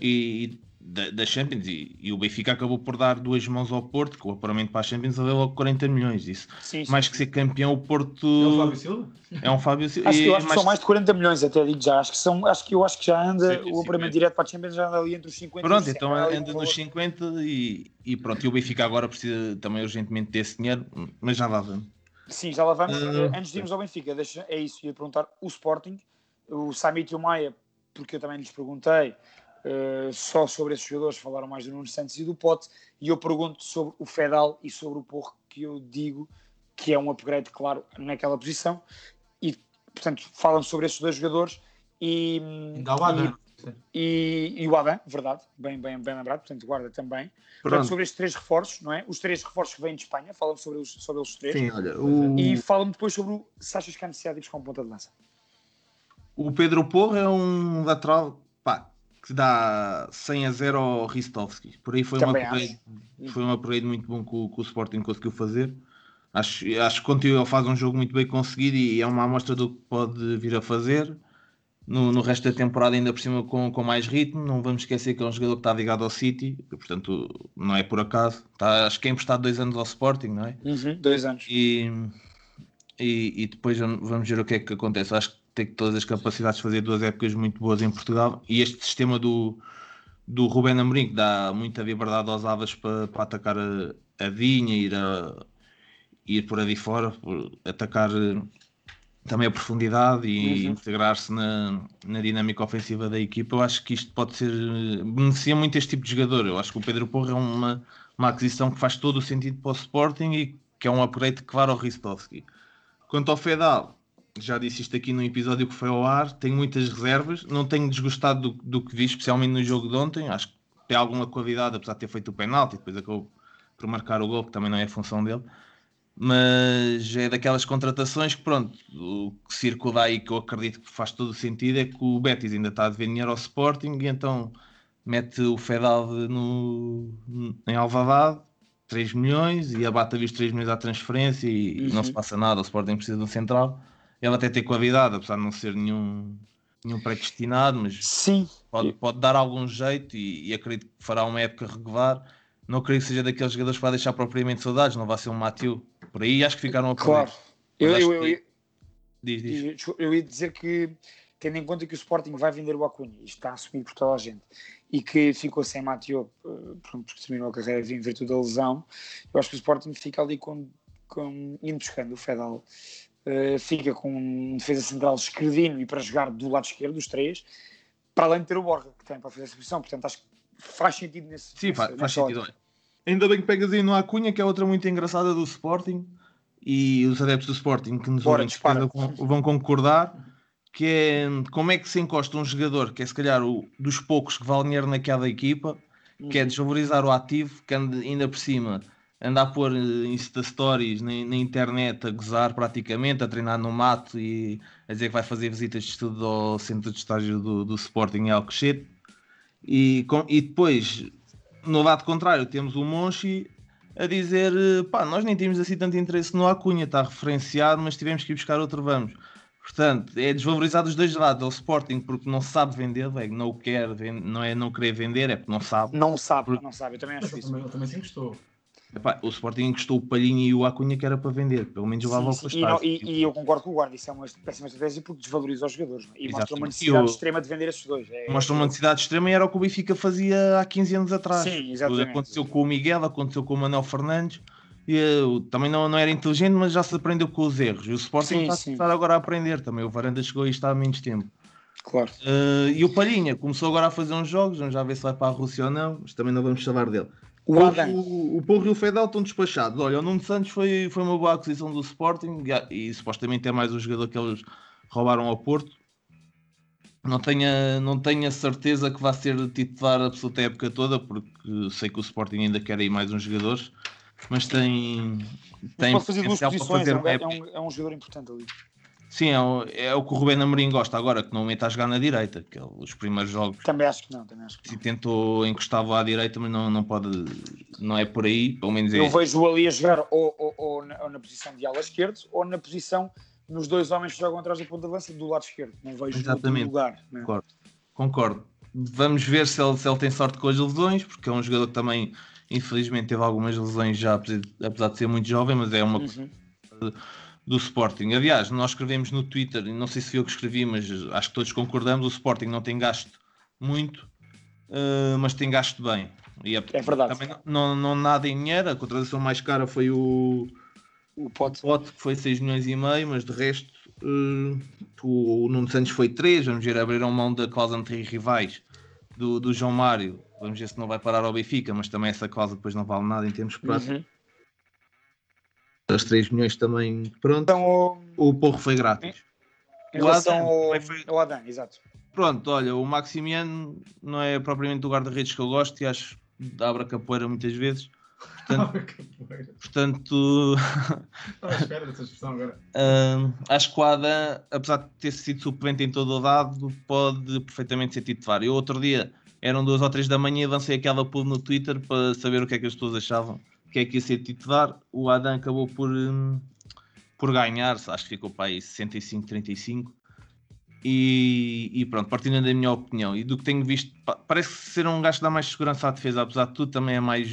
e, da, da Champions e, e o Benfica acabou por dar duas mãos ao Porto, que o apuramento para a Champions valeu logo 40 milhões. Isso. Sim, sim. Mais que ser campeão, o Porto É o Fábio Silva? é um Fábio Silva. Acho que, eu que são mais de 40 milhões, até digo já. Acho que, são, acho que eu acho que já anda, Sim, sim, o apuramento 50. direto para a Champions já anda ali entre os 50 Pronto, e os 100. então É anda um nos valor. 50 e, e pronto. E o Benfica agora precisa também urgentemente desse dinheiro, mas já lá vamos. Sim, já lá vamos. Ah, Antes de irmos ao Benfica, deixa, é isso, ia perguntar o Sporting, o Samit e o Maia, porque eu também lhes perguntei eh, só sobre esses jogadores, falaram mais do Nuno Santos e do Pote, e eu pergunto sobre o Fedal e sobre o Porro, que eu digo que é um upgrade, claro, naquela posição, e portanto falam sobre esses dois jogadores e, Adam. e, e o Adam, verdade, bem, bem, bem lembrado, portanto guarda também. Portanto, Pronto. sobre estes três reforços, não é? Os três reforços que vêm de Espanha, falam sobre os, sobre eles três. Sim, olha, o, E falam depois sobre o se achas que há necessidade de ir buscar um ponta de lança. o Pedro Porro é um lateral pá, que dá 100 a 0 ao Ristovski. Por aí foi um, Também upgrade, foi um upgrade muito bom que o, que o Sporting conseguiu fazer. Acho, acho que contigo ele faz um jogo muito bem conseguido e é uma amostra do que pode vir a fazer. No, no resto da temporada, ainda por cima, com, com mais ritmo. Não vamos esquecer que é um jogador que está ligado ao City, portanto, não é por acaso. Está, acho que é emprestado dois anos ao Sporting, não é? Dois anos. E, e, e depois vamos ver o que é que acontece. Acho que tem todas as capacidades de fazer duas épocas muito boas em Portugal. E este sistema do, do Rubén Amorim, que dá muita liberdade aos Avas para, para atacar a, a Vinha, ir, a, ir por ali fora, atacar eh, também a profundidade e Uhum. integrar-se na, na dinâmica ofensiva da equipa. Eu acho que isto pode ser. beneficia muito este tipo de jogador. Eu acho que o Pedro Porro é uma, uma aquisição que faz todo o sentido para o Sporting e que é um upgrade que claro ao Ristovski. Quanto ao Fedal, já disse isto aqui no episódio que foi ao ar, tenho muitas reservas, não tenho desgostado do, do que vi, especialmente no jogo de ontem. Acho que tem alguma qualidade, apesar de ter feito o penalti, depois acabou por marcar o gol, que também não é a função dele. Mas é daquelas contratações que, pronto, o que circula aí que eu acredito que faz todo o sentido é que o Betis ainda está a dever dinheiro ao Sporting e então mete o Fedal no, em Alvalade 3 milhões e abate ali os 3 milhões à transferência e, e não se passa nada, o Sporting precisa de um central. Ele até tem qualidade, apesar de não ser nenhum, nenhum predestinado, mas Sim. pode, pode dar algum jeito e, e acredito que fará uma época regular. Não creio que seja daqueles jogadores para deixar propriamente saudades, não vai ser um Mateu. Por aí acho que ficaram a Claro. Mas Eu, eu, eu, que- Diz, diz. eu, ia dizer que, tendo em conta que o Sporting vai vender o Acunha, isto está assumido por toda a gente, e que ficou sem Mateo, eh, porque terminou a carreira em virtude da lesão, eu acho que o Sporting fica ali com, com indo buscando o Fedal, eh, fica com um defesa central esquerdino e para jogar do lado esquerdo, dos três, para além de ter o Borja, que tem para fazer essa posição, portanto acho que faz sentido nesse Sim, nessa- faz, sentido. Ainda bem que pegas aí no Acunha, que é outra muito engraçada do Sporting, e os adeptos do Sporting que nos Bora, ouvem vão, concordar, que é como é que se encosta um jogador que é se calhar o, dos poucos que vale dinheiro naquela equipa, que é desvalorizar o ativo, que ainda por cima anda a pôr eh, Insta Stories na, na internet a gozar praticamente, a treinar no mato e a dizer que vai fazer visitas de estudo ao centro de estágio do, do Sporting em Alcochete. E, com- e depois, no lado contrário, temos o Monchi a dizer: eh, pá, nós nem tínhamos assim tanto interesse no Acunha, está referenciado, mas tivemos que ir buscar outro vamos. Portanto, é desvalorizado dos dois lados. É o Sporting porque não sabe vender, velho, não o quer, não é não querer vender, é porque não sabe. Não sabe, não sabe, eu também acho Ele isso. também, ele também se encostou. Epá, o Sporting encostou o Palhinha e o Acunha que era para vender, pelo menos levava ao sim. E, não- e- e eu concordo com o Guarda, isso é uma péssima estratégia porque desvaloriza os jogadores é? e mostra uma Exatamente. necessidade E o- extrema de vender esses dois. É- Mostra uma necessidade extrema e era o que o Benfica fazia há 15 anos atrás. Sim, exatamente. Aconteceu com o Miguel, aconteceu com o Manuel Fernandes. E, eh, também não, não era inteligente, mas já se aprendeu com os erros. E o Sporting Sim, está a sim. começar agora a aprender também. O Varanda chegou e está há menos tempo. Claro. Eh, e o Palhinha começou agora a fazer uns jogos, vamos já ver se vai para a Rússia ou não, mas também não vamos falar dele. O o, o Porro e o estão despachados. Olha, o Nuno Santos foi, foi uma boa aquisição do Sporting e, e supostamente é mais o jogador que eles roubaram ao Porto. Não tenho, a- não tenho a certeza que vai ser titular absoluta a época toda, porque sei que o Sporting ainda quer aí mais uns jogadores, mas tem, tem pode fazer duas posições, fazer é um, é, um, é um jogador importante ali. Sim, é o, é o que o Rubén Amorim gosta agora, que normalmente está a jogar na direita, que ele, os primeiros jogos Também acho que não, também acho que se tentou encostar à direita, mas não, não pode, não é por aí, pelo menos é. Eu vejo ali a jogar ou, ou- ou na, ou na posição de ala esquerdo ou na posição nos dois homens que jogam atrás da ponta de lança do lado esquerdo. Não vejo Exatamente. lugar. né? Concordo. Concordo. vamos ver se ele, se ele tem sorte com as lesões, porque é um jogador que também, infelizmente, teve algumas lesões já, apesar de ser muito jovem, mas é uma Uhum. Do Sporting. Aliás, nós escrevemos no Twitter, e não sei se foi eu que escrevi, mas acho que todos concordamos, o Sporting não tem gasto muito, eh, mas tem gasto bem. E é, É verdade. Também não, não, nada em dinheiro, a contratação mais cara foi o, O pote. Pote, que foi 6 milhões e meio, mas de resto eh, o, o Nuno Santos foi 3, vamos ver, abriram mão da cláusula entre rivais do, do João Mário, vamos ver se não vai parar ao Benfica, mas também essa cláusula depois não vale nada em termos práticos. Uhum. As 3 milhões também, pronto. Então, o, O Porro foi grátis. em O relação Adam ao, foi- ao Adam, exato. Pronto, olha, o Maximiano não é propriamente o guarda-redes que eu gosto e acho que abre a capoeira muitas vezes. Portanto, portanto [LAUGHS] hum, acho que o Adam, apesar de ter sido suplente em todo o dado, pode perfeitamente ser titular. Eu outro dia eram duas ou três da manhã e lancei aquela poll no Twitter para saber o que é que as pessoas achavam, que é que ia ser titular. O Adam acabou por, hum, por ganhar, acho que ficou para aí 65-35. E, e pronto, partindo da minha opinião e do que tenho visto, pa- parece ser um gajo que dá mais segurança à defesa, apesar de tudo, também é mais,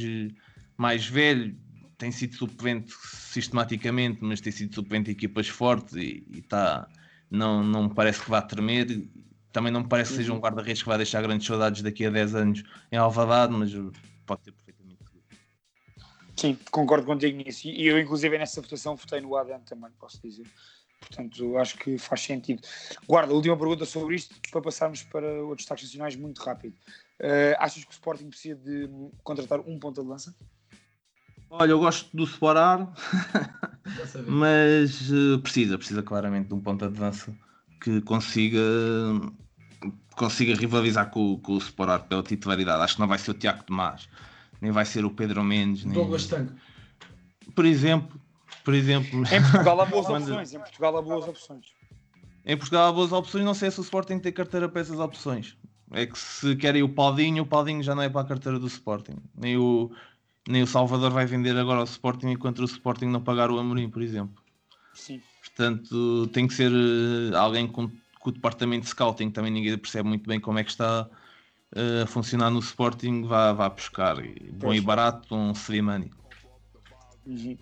mais velho, tem sido suplente sistematicamente, mas tem sido suplente em equipas fortes e, e tá, não, não me parece que vá tremer. Também não me parece que seja um guarda-redes que vai deixar grandes saudades daqui a 10 anos em Alvalade, mas pode ter. Sim, concordo contigo nisso. E eu, inclusive, nessa votação votei no Adam também, posso dizer. Portanto, acho que faz sentido. Guarda, última pergunta sobre isto, para passarmos para outros destaques nacionais muito rápido. Eh, achas que o Sporting precisa de contratar um ponta de lança? Olha, eu gosto do Sporar, [LAUGHS] mas eh, precisa, precisa claramente de um ponta de dança que consiga consiga rivalizar com, com o Sporar pela titularidade. Acho que não vai ser o Tiago Tomás, nem vai ser o Pedro Mendes, nem... Douglas Tanco. por exemplo, por exemplo, Em Portugal há boas [LAUGHS] opções. Em Portugal há boas opções. Em Portugal há boas opções, não sei se o Sporting tem carteira para essas opções. É que se querem o Paulinho, o Paulinho já não é para a carteira do Sporting. Nem o, nem o Salvador vai vender agora ao Sporting enquanto o Sporting não pagar o Amorim, por exemplo. Sim. Portanto, tem que ser eh, alguém com, com o departamento de scouting, também ninguém percebe muito bem como é que está a funcionar no Sporting, vá, vá buscar. E bom e barato, um Slimani. Uhum.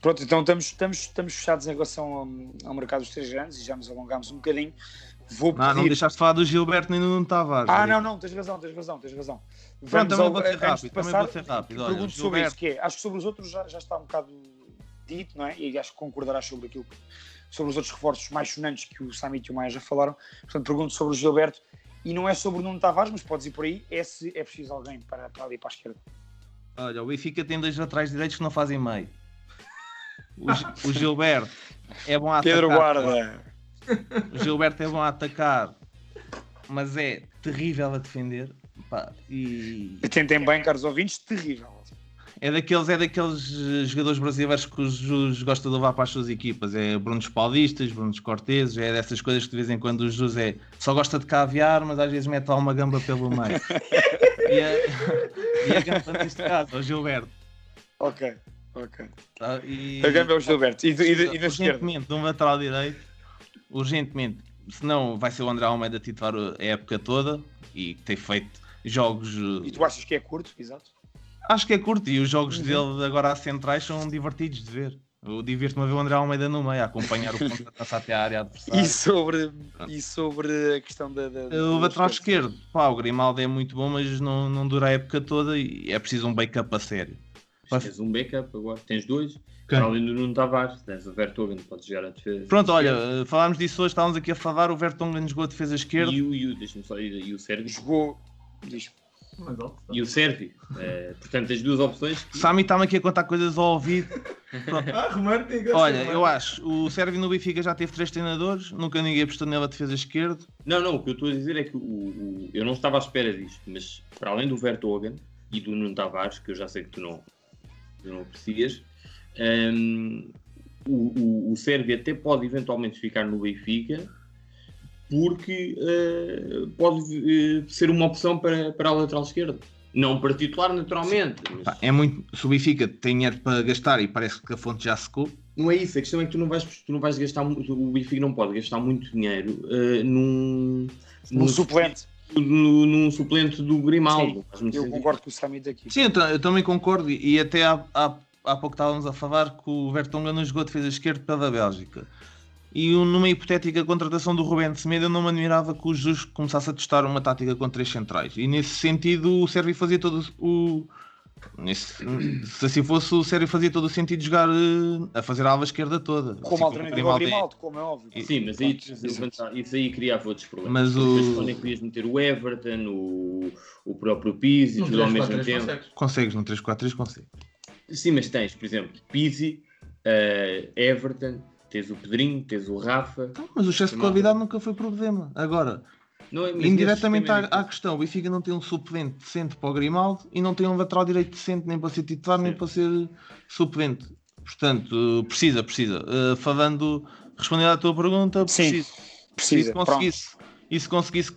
Pronto, então estamos, estamos, estamos fechados em relação ao, ao mercado dos três grandes e já nos alongámos um bocadinho. Vou pedir... Ah, não deixaste de falar do Gilberto nem do Nuno Tavares. Ah, David. não, não, tens razão, tens razão, tens razão. Pronto, também ao- vou ser rápido, também passar, vou ser rápido. Olha, Pergunto sobre Gilberto- isso, que é, acho que sobre os outros já, já está um bocado dito, não é? E acho que concordarás sobre aquilo, sobre os outros reforços mais sonantes que o Samit e o Maia já falaram. Portanto, pergunto sobre o Gilberto, e não é sobre o Nuno Tavares, mas podes ir por aí, é se é preciso alguém para, para ali para a esquerda. Olha, o Benfica tem dois laterais direitos que não fazem meio. O, o Gilberto é bom a Pedro atacar. Guarda. O Gilberto é bom a atacar, mas é terrível a defender. Pá, e Tentem bem, caros ouvintes, terrível. É daqueles, é daqueles eh, jogadores brasileiros que os Jus gosta de levar para as suas equipas. É Brunos Paulistas, Brunos Corteses, é dessas coisas que de vez em quando o Jus é, só gosta de caviar, mas às vezes mete lá uma gamba pelo meio. e, a, e a gamba neste caso, é o Gilberto. Ok, ok. Tá? E- A gamba é o Gilberto. E, do- e, do- e esquerda? urgentemente, um lateral direito, urgentemente, senão vai ser o André Almeida titular a época toda e tem feito jogos. E tu achas que é curto? Exato. Acho que é curto e os jogos Uhum. dele agora a centrais são divertidos de ver. Eu divirto-me a ver o André Almeida no meio, a acompanhar o [LAUGHS] ponto lança até à área adversária. E sobre, e sobre a questão da. da O da lateral esquerdo, pá, o Grimaldo é muito bom, mas não, não dura a época toda e é preciso um backup a sério. Tens um backup agora, tens dois. Além do Nuno Tavares, tens o Vertogen, pode jogar a defesa. Pronto, olha, esquerda. eh, falámos disso hoje, estávamos aqui a falar, o Vertonghen jogou a defesa esquerda. E o, e o, só, e, e o Sérvio. Jogou. Diz. E o Sérvio. Eh, portanto, tens duas opções. que- Sami está-me aqui a contar coisas ao ouvido. [LAUGHS] Ah, romântico. Olha, eu acho, o Sérvio no Benfica já teve três treinadores, nunca ninguém apostou nele a defesa esquerda. Não, não, o que eu estou a dizer é que o, o- eu não estava à espera disto, mas para além do Vertogen e do Nuno Tavares, que eu já sei que tu não, tu não aprecias, hum, o, o, o Sérvio até pode eventualmente ficar no Benfica porque eh, pode eh, ser uma opção para, para a lateral esquerda. Não para titular, naturalmente. mas- Pá, é muito. Se o Benfica tem dinheiro para gastar e parece que a fonte já secou, Não é isso, a questão é que tu não vais, tu não vais gastar muito, o Benfica não pode gastar muito dinheiro eh, num, Um suplente. no, num suplente do Grimaldo. Sim, eu sentido. concordo com o Samit aqui. Sim, eu, eu também concordo e até há, há, há pouco estávamos a falar que o Vertonghen não jogou defesa esquerda pela Bélgica. E um- numa hipotética contratação do Rubén Semedo, eu não me admirava que o Jesus começasse a testar uma tática com três centrais. E nesse sentido, o Sérvio fazia todo o. Nesse, se assim fosse, o Sérvio fazia todo o sentido de jogar eh, a fazer a ala esquerda toda. Como Assim alternativa ao é- Grimaldo, como é óbvio. Sim, mas aí, isso aí criava outros problemas. Mas Depois o- quando é que querias meter o Everton, o, o próprio Pizzi, Num tudo ao 3-4-3 mesmo tempo. consegues. Consegues, no 3-4-3 consegues. Sim, mas tens, por exemplo, Pizzi, eh, Everton, tens o Pedrinho, tens o Rafa. Mas o excesso de qualidade nunca foi problema. Agora, Não é- indiretamente sistema à, à questão, o Benfica não tem um suplente decente para o Grimaldo e não tem um lateral direito decente nem para ser titular nem Sim. para ser suplente. Portanto, precisa, precisa. Uh, falando, respondendo à tua pergunta, Sim, precisa. E Precisa. se Pronto. conseguisse, e se conseguisse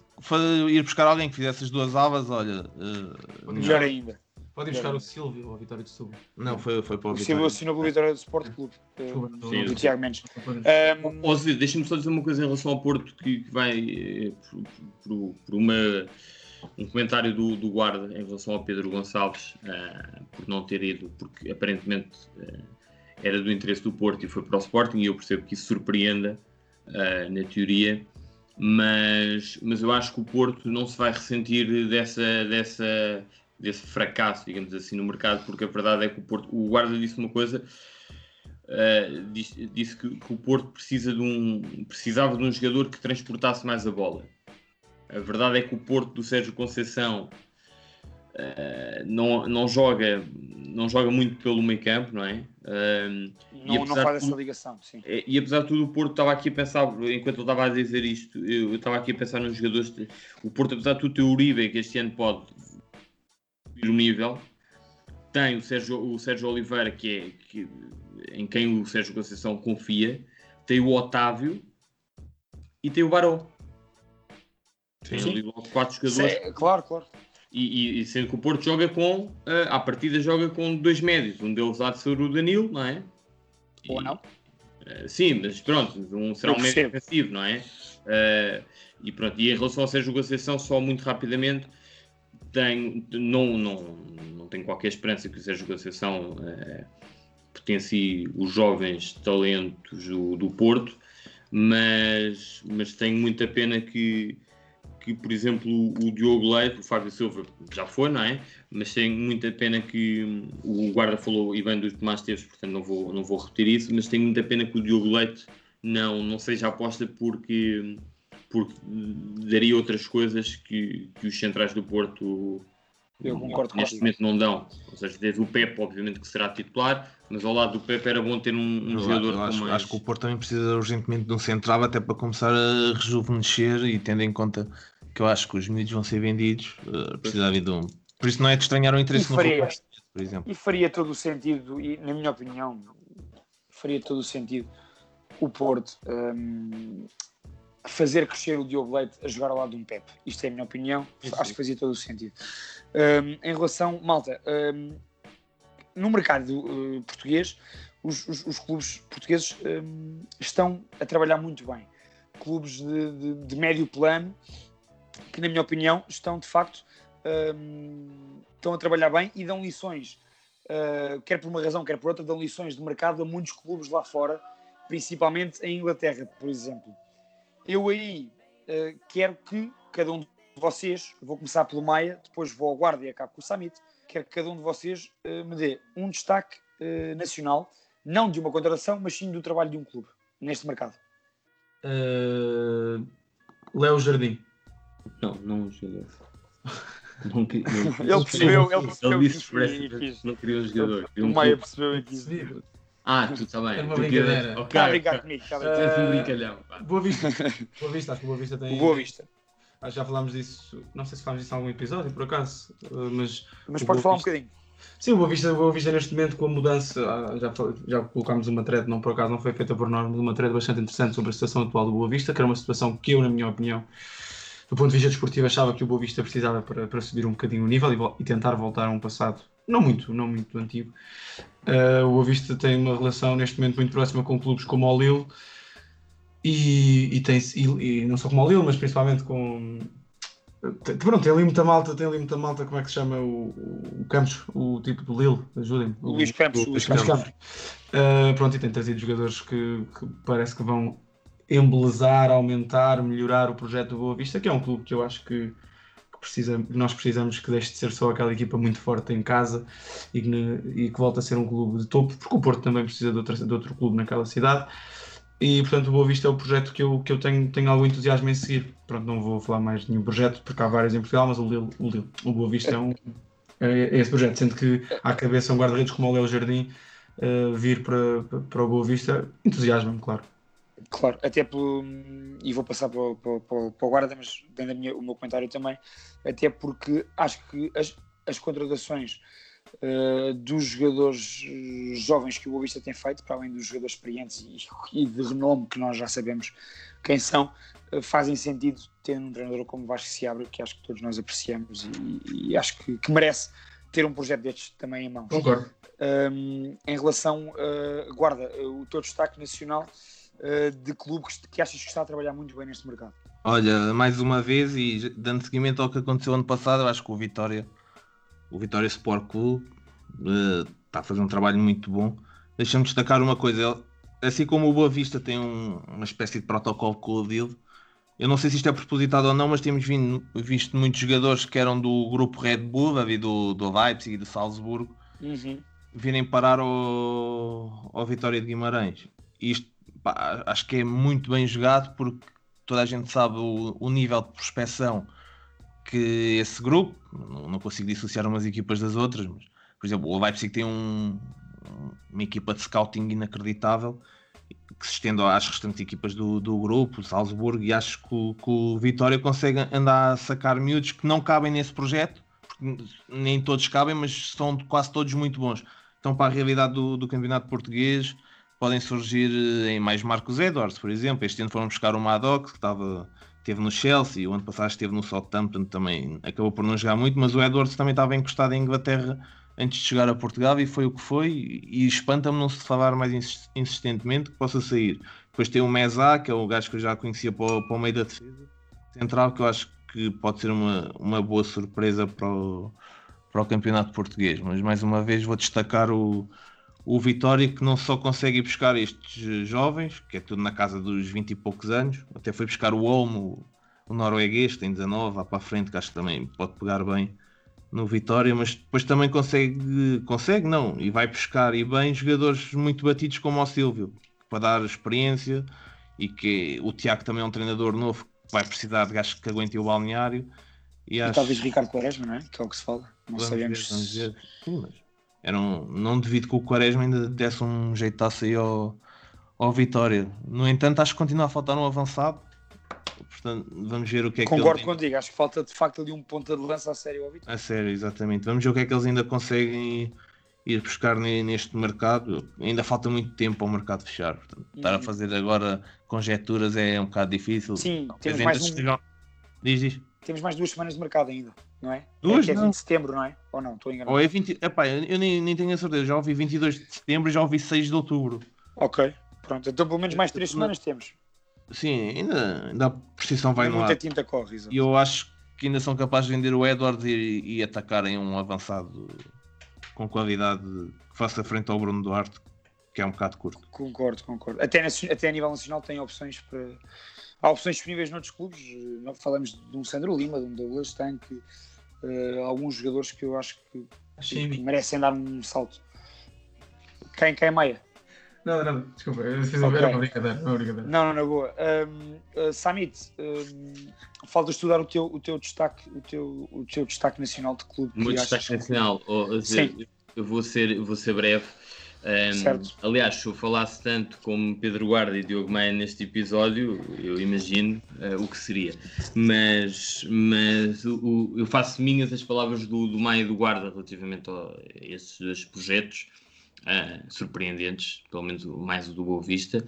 ir buscar alguém que fizesse as duas alas, olha. uh, Melhor ainda. Pode ir buscar o Silvio ou a Vitória de Setúbal. não, foi, foi para o O Vitória. Silvio assinou pela vitória do Sport Clube. eh, Desculpa, do Sim, do Tiago Mendes. Um, Zé, Deixa-me só dizer uma coisa em relação ao Porto que, que vai eh, por, por- por uma, um comentário do, do guarda em relação ao Pedro Gonçalves ah, por não ter ido, porque aparentemente ah, era do interesse do Porto e foi para o Sporting e eu percebo que isso surpreenda ah, na teoria, mas, mas eu acho que o Porto não se vai ressentir dessa, dessa, desse fracasso, digamos assim, no mercado, porque a verdade é que o Porto, o guarda disse uma coisa Uh, disse, disse que, que o Porto precisa de um, precisava de um jogador que transportasse mais a bola. A verdade é que o Porto do Sérgio Conceição uh, não, não, joga, não joga muito pelo meio campo, não é? Uh, não, não faz de essa tudo- ligação, sim. e, e apesar de tudo, o Porto estava aqui a pensar, enquanto eu estava a dizer isto, eu estava aqui a pensar nos jogadores. o Porto, apesar de tudo, tem o Uribe, que este ano pode o nível. Tem o Sérgio, o Sérgio Oliveira, que é que- em quem o Sérgio Conceição confia. Tem o Otávio e tem o Baró. Tem Sim. ali logo quatro jogadores. Claro, claro. E, e- e sendo que o Porto joga com, eh, à partida, joga com dois médios. Um deles há de ser o Danilo, não é? Ou não? Uh, sim, mas pronto, um será Eu um médio defensivo, não é? Uh, e pronto, e em relação ao Sérgio Conceição, só muito rapidamente, tenho, não, não, não tenho qualquer esperança que o Sérgio Conceição uh, potencie os jovens talentos do, do Porto, mas, mas tenho muita pena que, que, por exemplo, o Diogo Leite, o Fábio Silva já foi, não é? Mas tenho muita pena que o guarda falou e bem dos Tomás Teves, portanto não vou, não vou repetir isso, mas tenho muita pena que o Diogo Leite não, não seja aposta porque, porque daria outras coisas que, que os centrais do Porto Eu concordo neste momento não dão. Ou seja, tens o Pepe, obviamente que será titular, mas ao lado do Pepe era bom ter um, um Eu, jogador acho, mais... acho que o Porto também precisa urgentemente de um central até para começar a rejuvenescer e tendo em conta que eu acho que os miúdos vão ser vendidos, uh, precisa haver de um. Por isso não é de estranhar o interesse E no faria. Por exemplo. E faria todo o sentido, e na minha opinião, faria todo o sentido o Porto hum, fazer crescer o Diogo Leite a jogar ao lado de um Pepe. Isto é a minha opinião, acho que fazia todo o sentido. Hum, em relação, malta, hum, no mercado uh, português, os, os- os clubes portugueses hum, estão a trabalhar muito bem. Clubes de, de- de médio plano que, na minha opinião, estão de facto estão a trabalhar bem e dão lições, uh, quer por uma razão, quer por outra, dão lições de mercado a muitos clubes lá fora, principalmente em Inglaterra, por exemplo. Eu aí uh, quero que cada um de vocês, vou começar pelo Maia, depois vou ao Guarda e acabo com o Summit, quero que cada um de vocês uh, me dê um destaque uh, nacional, não de uma contratação, mas sim do trabalho de um clube neste mercado. Uh, Léo Jardim. Não, não jogador. Não, [LAUGHS] não, Ele percebeu, ele percebeu Ele disse que que não queria um jogador. O Maia percebeu aqui. Ah, tu também. Era uma brincadeira. queres- Ok, Está a brincar comigo, está a Uh, um brincalhão. pá. Boa Vista. [LAUGHS] Boa Vista, acho que o Boa Vista tem. O Boa Vista. Acho que já falámos disso. Não sei se falámos disso em algum episódio, por acaso. uh, mas Mas Boa falar um Vista- bocadinho. Sim, o Boa Vista, o Boa Vista neste momento com a mudança, ah, já, já colocámos uma thread, não por acaso não foi feita por nós, mas uma thread bastante interessante sobre a situação atual do Boa Vista, que era uma situação que eu, na minha opinião, do ponto de vista desportivo, achava que o Boa Vista precisava para, para subir um bocadinho o nível e, e tentar voltar a um passado não muito, não muito antigo. Ah, o Boa Vista tem uma relação neste momento muito próxima com clubes como o Lille e, e, tem, e, e não só como o Lille, mas principalmente com Tem- Pronto, tem ali muita malta, tem ali muita malta, como é que se chama o, o Campos, o tipo do Lille, ajudem-me. O Luís Campos, O Luís Campos. Campos. Uh, pronto, e tem trazido jogadores que, que parece que vão embelezar, aumentar, melhorar o projeto do Boa Vista, que é um clube que eu acho que precisa, nós precisamos que deixe de ser só aquela equipa muito forte em casa e que, e que volte a ser um clube de topo, porque o Porto também precisa de, outra, de outro clube naquela cidade. E portanto, o Boa Vista é o projeto que eu, que eu tenho, tenho algum entusiasmo em seguir. Pronto, não vou falar mais de nenhum projeto, porque há vários em Portugal, mas o, Lille, o, o Boa Vista é, um, é, é esse projeto, sendo que à cabeça um guarda-redes como o Léo Jardim eh, vir para, para o Boa Vista, entusiasmo-me, claro. Claro, até pelo. E vou passar para, o- para, para, o- guarda, mas dando minha- o meu comentário também, até porque acho que as, as contratações eh, dos jogadores eh, jovens que o Boa Vista tem feito, para além dos jogadores experientes e, e de renome que nós já sabemos quem são, eh, fazem sentido ter um treinador como Vasco Seabra, que acho que todos nós apreciamos e, e acho que, que merece ter um projeto destes também em mãos. Concordo. Um, em relação, uh, guarda, uh, o teu destaque nacional uh, de clube que, que achas que está a trabalhar muito bem neste mercado? Olha, mais uma vez, e dando seguimento ao que aconteceu ano passado, eu acho que o Vitória, o Vitória Sport Clube, eh, está a fazer um trabalho muito bom. Deixa-me destacar uma coisa: assim como o Boa Vista tem um- uma espécie de protocolo com o DIL, eu não sei se isto é propositado ou não, mas temos vindo- visto muitos jogadores que eram do grupo Red Bull, ali do, do Leipzig e do Salzburgo, Uhum. virem parar ao, ao Vitória de Guimarães. Isto pá, acho que é muito bem jogado porque toda a gente sabe o, o nível de prospecção que esse grupo, não, não consigo dissociar umas equipas das outras, mas por exemplo, o Leipzig tem um- uma equipa de scouting inacreditável que se estende às restantes equipas do, do grupo, Salzburgo, e acho que o, que o Vitória consegue andar a sacar miúdos que não cabem nesse projeto, porque nem todos cabem, mas são quase todos muito bons. Então, para a realidade do, do campeonato português, podem surgir eh, em mais Marcos Edwards, por exemplo. Este ano foram buscar o Maddox, que estava, esteve no Chelsea, o ano passado esteve no Southampton, também acabou por não jogar muito, mas o Edwards também estava encostado em Inglaterra antes de chegar a Portugal e foi o que foi. E espanta-me não se falar mais insis- insistentemente que possa sair. Depois tem o Mesa, que é o gajo que eu já conhecia para para o meio da defesa central, que eu acho que pode ser uma, uma boa surpresa para o, para o campeonato português. Mas mais uma vez vou destacar o, o Vitória, que não só consegue ir buscar estes jovens, que é tudo na casa dos 20 e poucos anos, até foi buscar o Olmo, o norueguês, tem 19, lá para a frente, que acho que também pode pegar bem no Vitória, mas depois também consegue, consegue não, e vai buscar e bem jogadores muito batidos como o Silvio, para dar experiência e que o Tiago também é um treinador novo que vai precisar de gajos que aguentem o balneário. E, E acho- talvez Ricardo Quaresma, não é? Que é o que se fala. Não Vamos sabemos. ver, vamos ver. Sim, mas era um- não devido que o Quaresma ainda desse um jeitaço aí ao, ao Vitória. No entanto, acho que continua a faltar um avançado. Portanto, vamos ver o que é que Concordo contigo, acho que falta de facto ali um ponta de lança a sério ao Vitória. A sério, exatamente. Vamos ver o que é que eles ainda conseguem ir buscar ne- neste mercado. Ainda falta muito tempo ao mercado fechar. Portanto, estar a Uhum. fazer agora conjecturas é um bocado difícil. Sim, Talvez temos mais um- Diz, diz. Temos mais duas semanas de mercado ainda, não é? Duas, é é 20 não. de setembro, não é? Ou não? Estou enganado. Ou é 20... Epá, eu nem, nem tenho a certeza. Já ouvi 22 de setembro e já ouvi 6 de outubro. Ok, pronto. Então pelo menos mais três semanas temos. Sim, ainda, ainda a precisão vai no Muita tinta corre. E eu acho que ainda são capazes de vender o Edwards e, e atacarem um avançado com qualidade que faça frente ao Bruno Duarte, que é um bocado curto. Concordo, concordo. Até, naci- até a nível nacional tem opções para. Há opções disponíveis noutros clubes. Eh, Não falamos de um Sandro Lima, de um Douglas Tanque, eh, alguns jogadores que eu acho que, que merecem dar um salto. Quem, quem é Maia? Não, não, desculpa, eu fiz Ok. era uma brincadeira, uma brincadeira. Não, não, na boa. Um, uh, Samit, um, falta estudar o teu, o teu destaque, o teu, o teu destaque nacional de clube. Muito achas destaque que- nacional. Seja, Sim. eu vou ser, vou ser breve. Um, aliás, se eu falasse tanto como Pedro Guarda e Diogo Maia neste episódio, eu imagino uh, o que seria. Mas, mas o, o- eu faço minhas as palavras do, do Maia e do Guarda relativamente a esses dois projetos. uh, surpreendentes, pelo menos mais o do Boa Vista.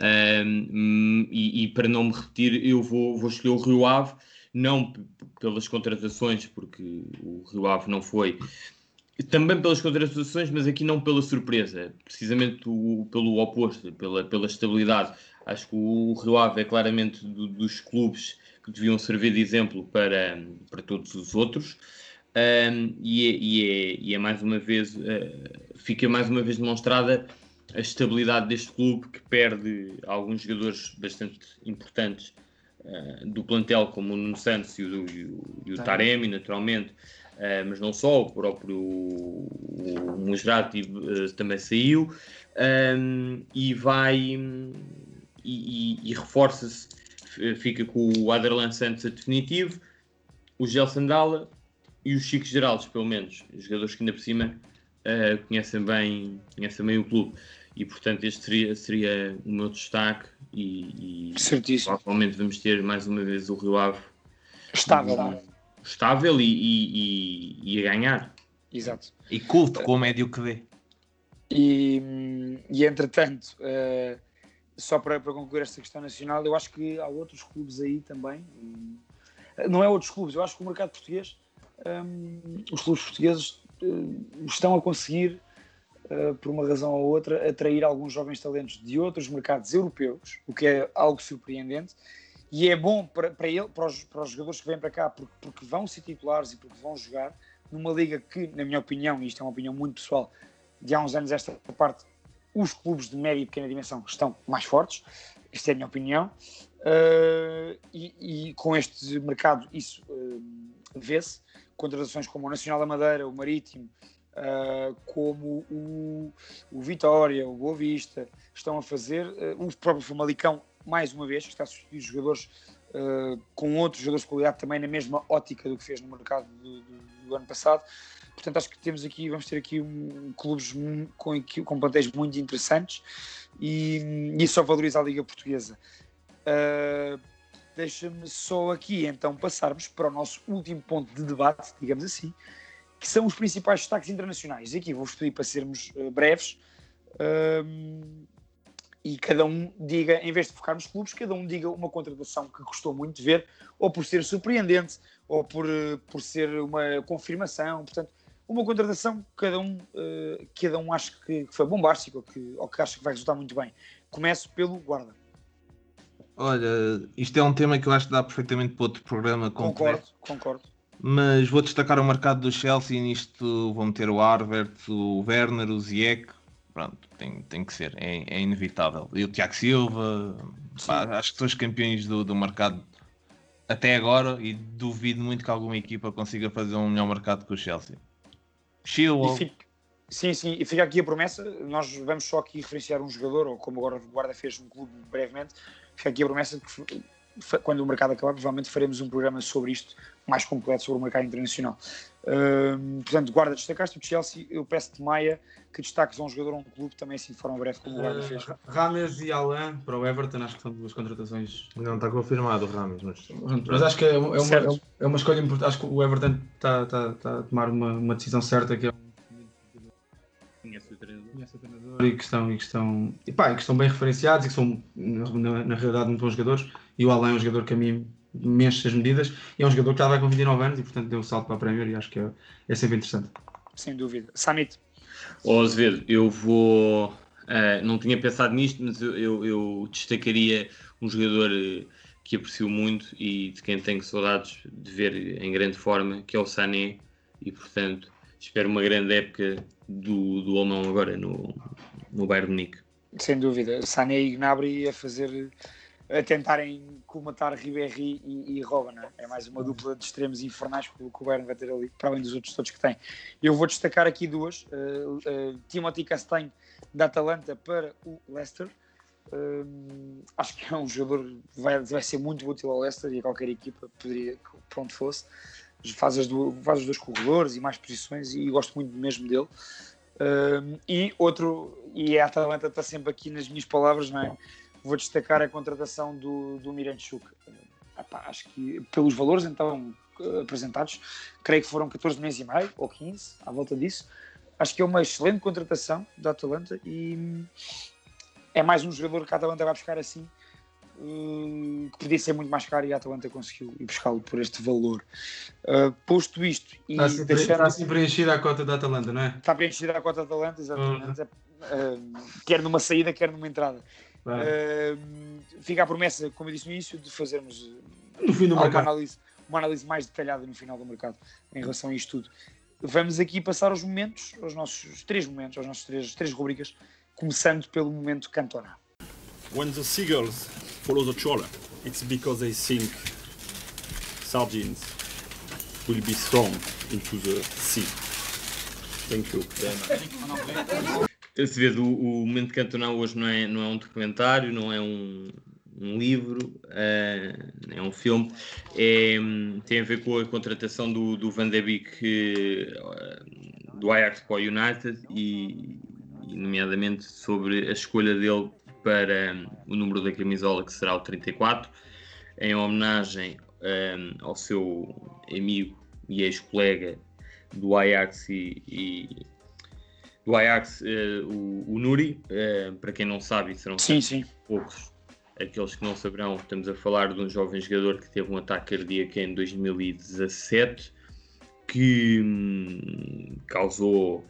Um, e, e para não me repetir, eu vou, vou escolher o Rio Ave, não pelas contratações, porque o Rio Ave não foi também pelas contratações, mas aqui não pela surpresa, precisamente o- pelo oposto, pela, pela estabilidade. Acho que o Rio Ave é claramente do, dos clubes que deviam servir de exemplo para, para todos os outros. Um, e, é, e, é, e, é, mais uma vez, uh, fica mais uma vez demonstrada a estabilidade deste clube que perde alguns jogadores bastante importantes uh, do plantel, como o Nuno Santos e o, e o, e o Taremi, naturalmente, uh, mas não só, o próprio o Musrati também saiu, um, e vai e, e reforça-se, fica com o Aderlan Santos a definitivo, o Gelson Dalla e os Chico Geraldes, pelo menos, os jogadores que ainda por cima uh, conhecem, bem, conhecem bem o clube. E portanto, este seria, seria o meu destaque. E, e Certíssimo. provavelmente vamos ter mais uma vez o Rio Ave estável, estável e, e, e, a ganhar. Exato. E culto com o médio que vê. E, e entretanto, uh, só para, para concluir esta questão nacional, eu acho que há outros clubes aí também. Não é outros clubes, eu acho que o mercado português um, os clubes portugueses uh, estão a conseguir, uh, por uma razão ou outra, atrair alguns jovens talentos de outros mercados europeus, o que é algo surpreendente. E é bom para, para, ele, para, os, para os jogadores que vêm para cá, porque, porque vão ser titulares e porque vão jogar numa liga que, na minha opinião, e isto é uma opinião muito pessoal, de há uns anos esta parte, os clubes de média e pequena dimensão estão mais fortes, esta é a minha opinião, uh, e, e, com este mercado isso uh, vê-se, contratações como o Nacional da Madeira, o Marítimo, uh, como o, o Vitória, o Boa Vista, estão a fazer. Uh, o próprio Famalicão, mais uma vez, está a substituir jogadores uh, com outros jogadores de qualidade também na mesma ótica do que fez no mercado do, do, do ano passado. Portanto, acho que temos aqui, vamos ter aqui um, clubes com, com plantéis muito interessantes e, e isso só valoriza a Liga Portuguesa. Uh, Deixa-me só aqui então passarmos para o nosso último ponto de debate, digamos assim, que são os principais destaques internacionais. E aqui vou-vos pedir para sermos uh, breves um, e cada um diga, em vez de focar nos clubes, cada um diga uma contratação que gostou muito de ver, ou por ser surpreendente, ou por, uh, por ser uma confirmação. Portanto, uma contratação que cada um, uh, cada um acha que, foi bombástico ou que, ou que acha que vai resultar muito bem. Começo pelo guarda. Olha, isto é um tema que eu acho que dá perfeitamente para outro programa. Concordo, concordo. Mas vou destacar o mercado do Chelsea e nisto vou meter o Harvard, o Werner, o Ziyech. Pronto, tem, tem que ser, é, é inevitável. E o Tiago Silva, pá, acho que são os campeões do, do mercado até agora e duvido muito que alguma equipa consiga fazer um melhor mercado que o Chelsea. Chilwell. Sim, sim, e fica aqui a promessa. Nós vamos só aqui referenciar um jogador, ou como agora o Guarda fez um clube brevemente, fica aqui a promessa de que quando o mercado acabar, provavelmente faremos um programa sobre isto mais completo sobre o mercado internacional. Uh, portanto, guarda, destacaste o Chelsea, eu peço-te Maia que destaques a um jogador ou um clube também assim de forma breve, como o guarda fez. Uh, Rames e Alain para o Everton, acho que são duas contratações. Não está confirmado o Rames, mas. Mas acho que é, é, uma, é uma escolha importante. Acho que o Everton está, está, está a tomar uma, uma decisão certa que é conhece o treinador. Conhece o treinador e que estão, e que estão, e pá, e que estão bem referenciados e que são, na, na realidade, muito bons jogadores. E o Alain é um jogador que a mim me enche as medidas e é um jogador que já vai com 29 anos e, portanto, deu um salto para a Premier e acho que é, é sempre interessante. Sem dúvida. Samit. Ô, Azevedo, eu vou. Uh, não tinha pensado nisto, mas eu, eu, eu destacaria um jogador eh, que aprecio muito e de quem tenho saudades de ver em grande forma, que é o Sané, e portanto espero uma grande época do, do alemão agora no, no Bayern Munique. Sem dúvida, Sané e Gnabry a fazer a tentarem comatar Ribéry e, e Robin, é? é? mais uma dupla de extremos infernais que, que o Bayern vai ter ali, para além dos outros todos que tem. Eu vou destacar aqui duas, uh, uh, Timothy Castanho da Atalanta para o Leicester, uh, acho que é um jogador vai, vai ser muito útil ao Leicester e a qualquer equipa, poderia, para onde fosse, faz, as faz corredores e mais posições e gosto muito mesmo dele. Um, e outro, e a Atalanta está sempre aqui nas minhas palavras, não é? Vou destacar a contratação do, do Miranchuk. Epá, acho que pelos valores então apresentados, creio que foram 14 meses e meio ou 15, à volta disso. Acho que é uma excelente contratação da Atalanta e é mais um jogador que a Atalanta vai buscar assim uh, que podia ser muito mais caro e a Atalanta conseguiu ir buscá-lo por este valor. Uh, posto isto e está, deixando... está assim preenchida a cota da Atalanta, não é? Está preenchida a cota da Atalanta, exatamente. Uh, quer numa saída, quer numa entrada. Uh, fica a promessa, como eu disse no início, de fazermos No fim do alguma mercado. análise, uma análise mais detalhada no final do mercado em relação a isto tudo. Vamos aqui passar aos momentos, aos nossos três momentos, aos nossos três, três rubricas, começando pelo momento Cantona. When the seagulls follow the trawler, it's because they think sardines will be thrown into the sea. Thank you. Se vê, o, momento Cantona hoje não é, não é um documentário, não é um, um livro, eh, é um filme, é, tem a ver com a contratação do, do Van de Beek eh, do Ajax para o United e, e nomeadamente sobre a escolha dele para hum, o número da camisola que será o 34, em homenagem hum, ao seu amigo e ex-colega do Ajax e, e do Ajax, eh, o, o Nuri, eh, para quem não sabe, serão Sim, sim. poucos aqueles que não saberão, estamos a falar de um jovem jogador que teve um ataque cardíaco em 2017 que hum, causou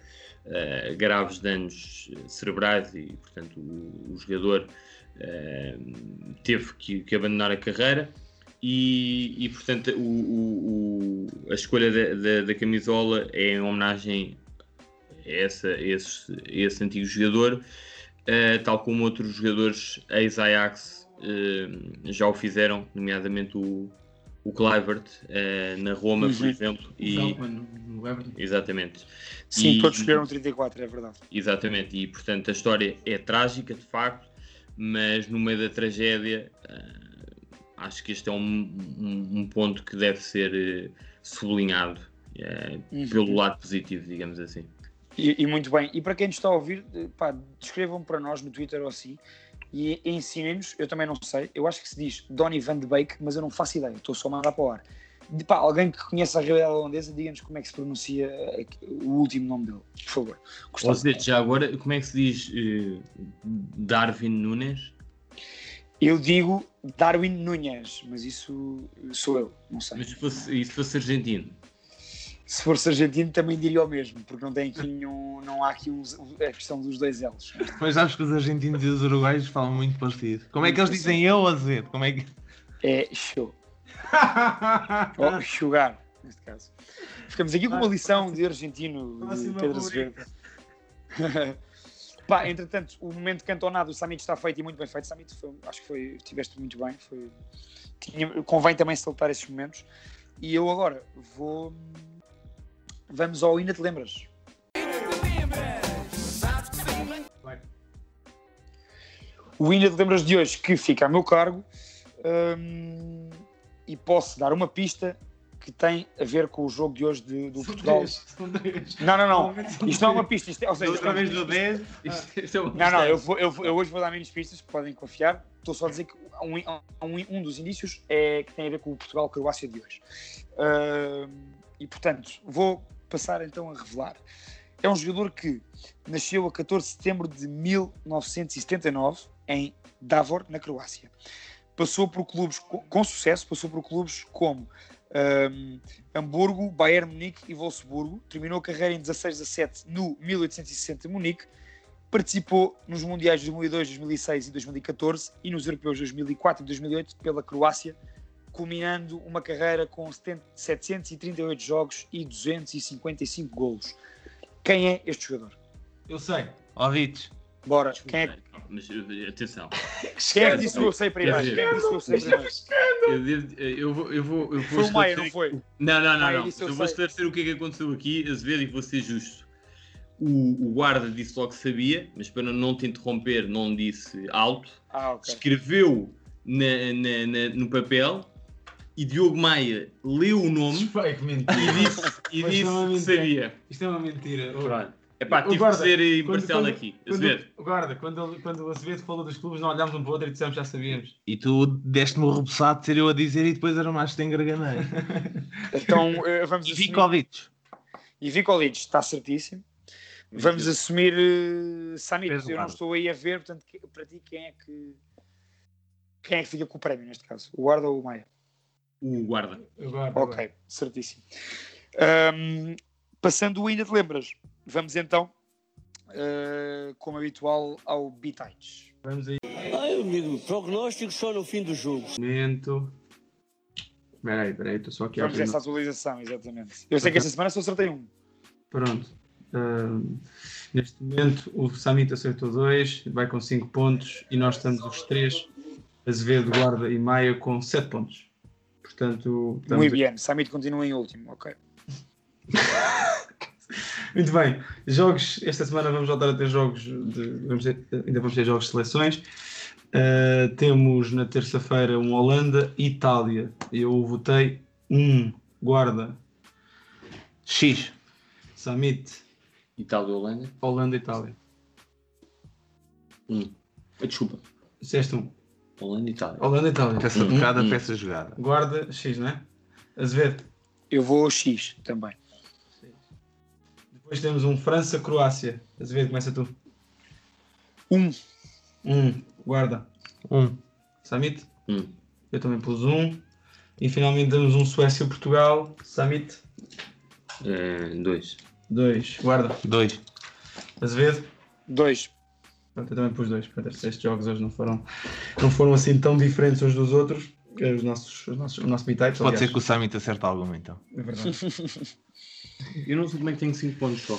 eh, graves danos cerebrais e, portanto, o, o jogador eh, teve que, que abandonar a carreira. E, e, portanto, o, o- a escolha da, da- da camisola é em homenagem a essa, a esse, a esse antigo jogador, eh, tal como outros jogadores ex-Ajax já o fizeram, nomeadamente o, o Kluivert eh, na Roma, por Uhum. exemplo. E, no Everton. exatamente. Sim, E- todos escolheram 34, é verdade. Exatamente, e portanto a história é trágica de facto, mas no meio da tragédia ah, acho que este é um, um- um ponto que deve ser eh, sublinhado Uhum. pelo lado positivo, digamos assim. E, e muito bem. E para quem nos está a ouvir, pá, descrevam para nós no Twitter ou assim e ensinem-nos. Eu também não sei. Eu acho que se diz Donny Van de Beek, mas eu não faço ideia. Estou só a mandar para o ar. De, pá, alguém que conheça a realidade holandesa, diga-nos como é que se pronuncia eh, o último nome dele, por favor. Gostava. Ou seja, já agora, como é que se diz eh, Darwin Nunes? Eu digo Darwin Nunes, mas isso sou eu, não sei. Mas se fosse, se fosse argentino? Se fosse argentino também diria o mesmo, porque não tem aqui nenhum, não há aqui uns- a questão dos dois L's. Mas sabes que os argentinos e os uruguaios falam muito parecido. Como é que eles dizem eu ou Azevedo? Como é que. É show. [LAUGHS] Ou chugar, neste caso. Ficamos aqui com uma lição de argentino de Pedro. Azevedo. [LAUGHS] Pá, entretanto, o momento cantonado, o Summit está feito e muito bem feito. Summit, foi, acho que foi, tiveste muito bem. Foi, tinha, convém também saltar esses momentos. E eu agora vou. Vamos ao Ainda Te Lembras. O Ainda Te Lembras de hoje, que fica a meu cargo, hum, e posso dar uma pista que tem a ver com o jogo de hoje de- do Portugal. Três, são três. Não, não, não. São Isto não é uma pista. Isto é, ou seja, Outra vez do 10. Isto, isto é Não, não, eu, vou, eu, vou- eu hoje vou dar menos pistas, podem confiar. Estou só a dizer que um, um, um dos indícios é que tem a ver com o Portugal-Croácia de hoje. Ahm, e portanto, vou passar então a revelar. É um jogador que nasceu a 14 de setembro de 1979 em Davor, na Croácia. Passou por clubes co- com sucesso, passou por clubes como ahm, Hamburgo, Bayern Munique e Wolfsburgo. Terminou a carreira em 16-17 no 1860 Munique participou nos Mundiais de 2002, 2006 e 2014 e nos Europeus de 2004 e 2008 pela Croácia, culminando uma carreira com 70 738 jogos e 255 golos. Quem é este jogador? Eu sei. Ouvidos. Bora, quem é, Mas eh, atenção, quem é que disse que eu sei primeiro? Quem é que disse que eu sei primeiro? eu, devo- eu vou, eu vou, eu vou Foi o Maia, não foi? Não, não, não, não. eu Eu vou esclarecer o que é que aconteceu aqui, Azevedo, e vou ser justo. O, o guarda disse logo que sabia, mas para não te interromper, não disse alto. Ah, ok. Escreveu na- na- na- no papel e Diogo Maia leu o nome mentira. e disse, e Mas disse isto é uma que mentira. sabia. Isto é uma mentira. Pronto. Epá, O tive guarda, que ser quando- imparcial quando- aqui. quando- Azevedo. Guarda, quando, ele- quando o Azevedo falou dos clubes, não olhámos um para o outro e dissemos já sabíamos. E tu deste-me o rebuçado de ser eu a dizer e depois era mais de engarganei. [LAUGHS] Então eh, vamos E assumir... ouvidos. E Vicolic está certíssimo. Vamos assumir uh, Eu não estou aí a ver, portanto, que- para ti, quem é que quem é que fica com o prémio neste caso? O Guarda ou o Maia? O guarda. O guarda, Ok, certíssimo. Ahm, passando o ainda te lembras? Vamos então, uh, como habitual, ao Bitites. Vamos aí. Ai, amigo. Prognóstico só no fim do jogo. Momento. Espera aí, espera aí, estou só aqui a Vamos abrir. essa atualização, exatamente. Eu sei que esta semana só acertei um. Pronto. Neste momento o Samit acertou dois, vai com 5 pontos e nós estamos os três, Azevedo, Guarda e Maia com 7 pontos. Portanto, estamos Muito bem. Samit continua em último, ok. [LAUGHS] Muito bem, jogos, esta semana vamos voltar a ter jogos, de, vamos ter- ainda vamos ter jogos de seleções. Uh, temos na terça-feira um Holanda e Itália. Eu votei um guarda. X. Samit. Itália Holanda. Holanda e Itália. Um. Desculpa. Disseste um. Holanda e Itália. Holanda e Itália. Peça Um, tocada, um. peça jogada. Guarda X, não é? Azevedo. Eu vou X também. Depois temos um França-Croácia. Azevedo, começa tu. Um. Um. Guarda. Um. Samit. Um. Eu também pus um. E finalmente temos um Suécia-Portugal. Samit. Eh, dois. Dois. Guarda. Dois. Azevedo. Dois. Pronto, eu também pus dois. Portanto, estes estes jogos hoje não foram, não foram assim tão diferentes uns dos outros. que Os nossos, os nossos, o nosso meetype. Pode ser que o Summit acerte alguma então. É verdade. [LAUGHS] Eu não sei como é que tenho 5 pontos só.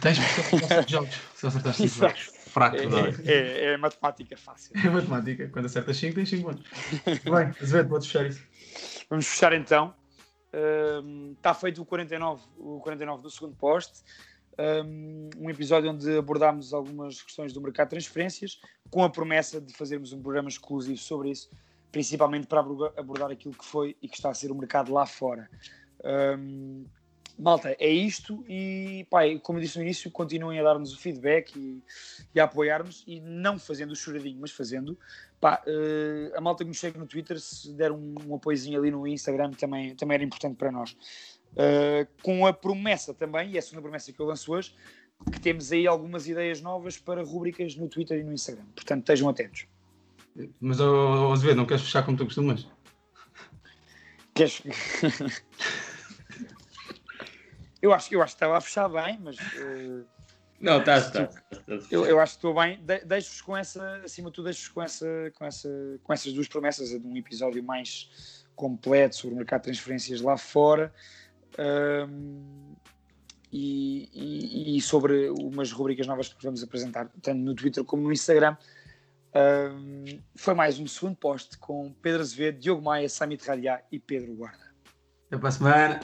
Tens porque são jogos. Se acertaste 5 jogos. Fraco, É, não é? é, é matemática fácil. É matemática. Quando acertas 5, tens 5 pontos. Bem, Azevedo, podes fechar isso. Vamos fechar então. Está feito o 49, o 49 do segundo poste. Um, episódio onde abordámos algumas questões do mercado de transferências, com a promessa de fazermos um programa exclusivo sobre isso, principalmente para abordar- aquilo que foi e que está a ser o mercado lá fora. Um, malta, é isto e, pá, como disse no início, continuem a dar-nos o feedback e, e a apoiar-nos e não fazendo o choradinho, mas fazendo. Pá, eh, a malta que nos segue no Twitter, se der um, um apoiozinho ali no Instagram, também, também era importante para nós. Uh, com a promessa também, e é a segunda promessa que eu lanço hoje, que temos aí algumas ideias novas para rubricas no Twitter e no Instagram. Portanto, estejam atentos. Mas, oh, oh, Azevedo, não queres fechar como tu costumas? Queres... eu, acho, eu acho que estava a fechar bem, mas uh, Não, tá, está. eu, eu acho que estou bem. De, deixo-vos com essa, acima de tudo, deixo-vos com, essa, com, essa, com essas duas promessas, a de um episódio mais completo sobre o mercado de transferências lá fora. Um, e, e- e sobre umas rubricas novas que vamos apresentar, tanto no Twitter como no Instagram. Um, foi mais um segundo post com Pedro Azevedo, Diogo Maia, Samit Ralhá e Pedro Guarda. Até para a semana.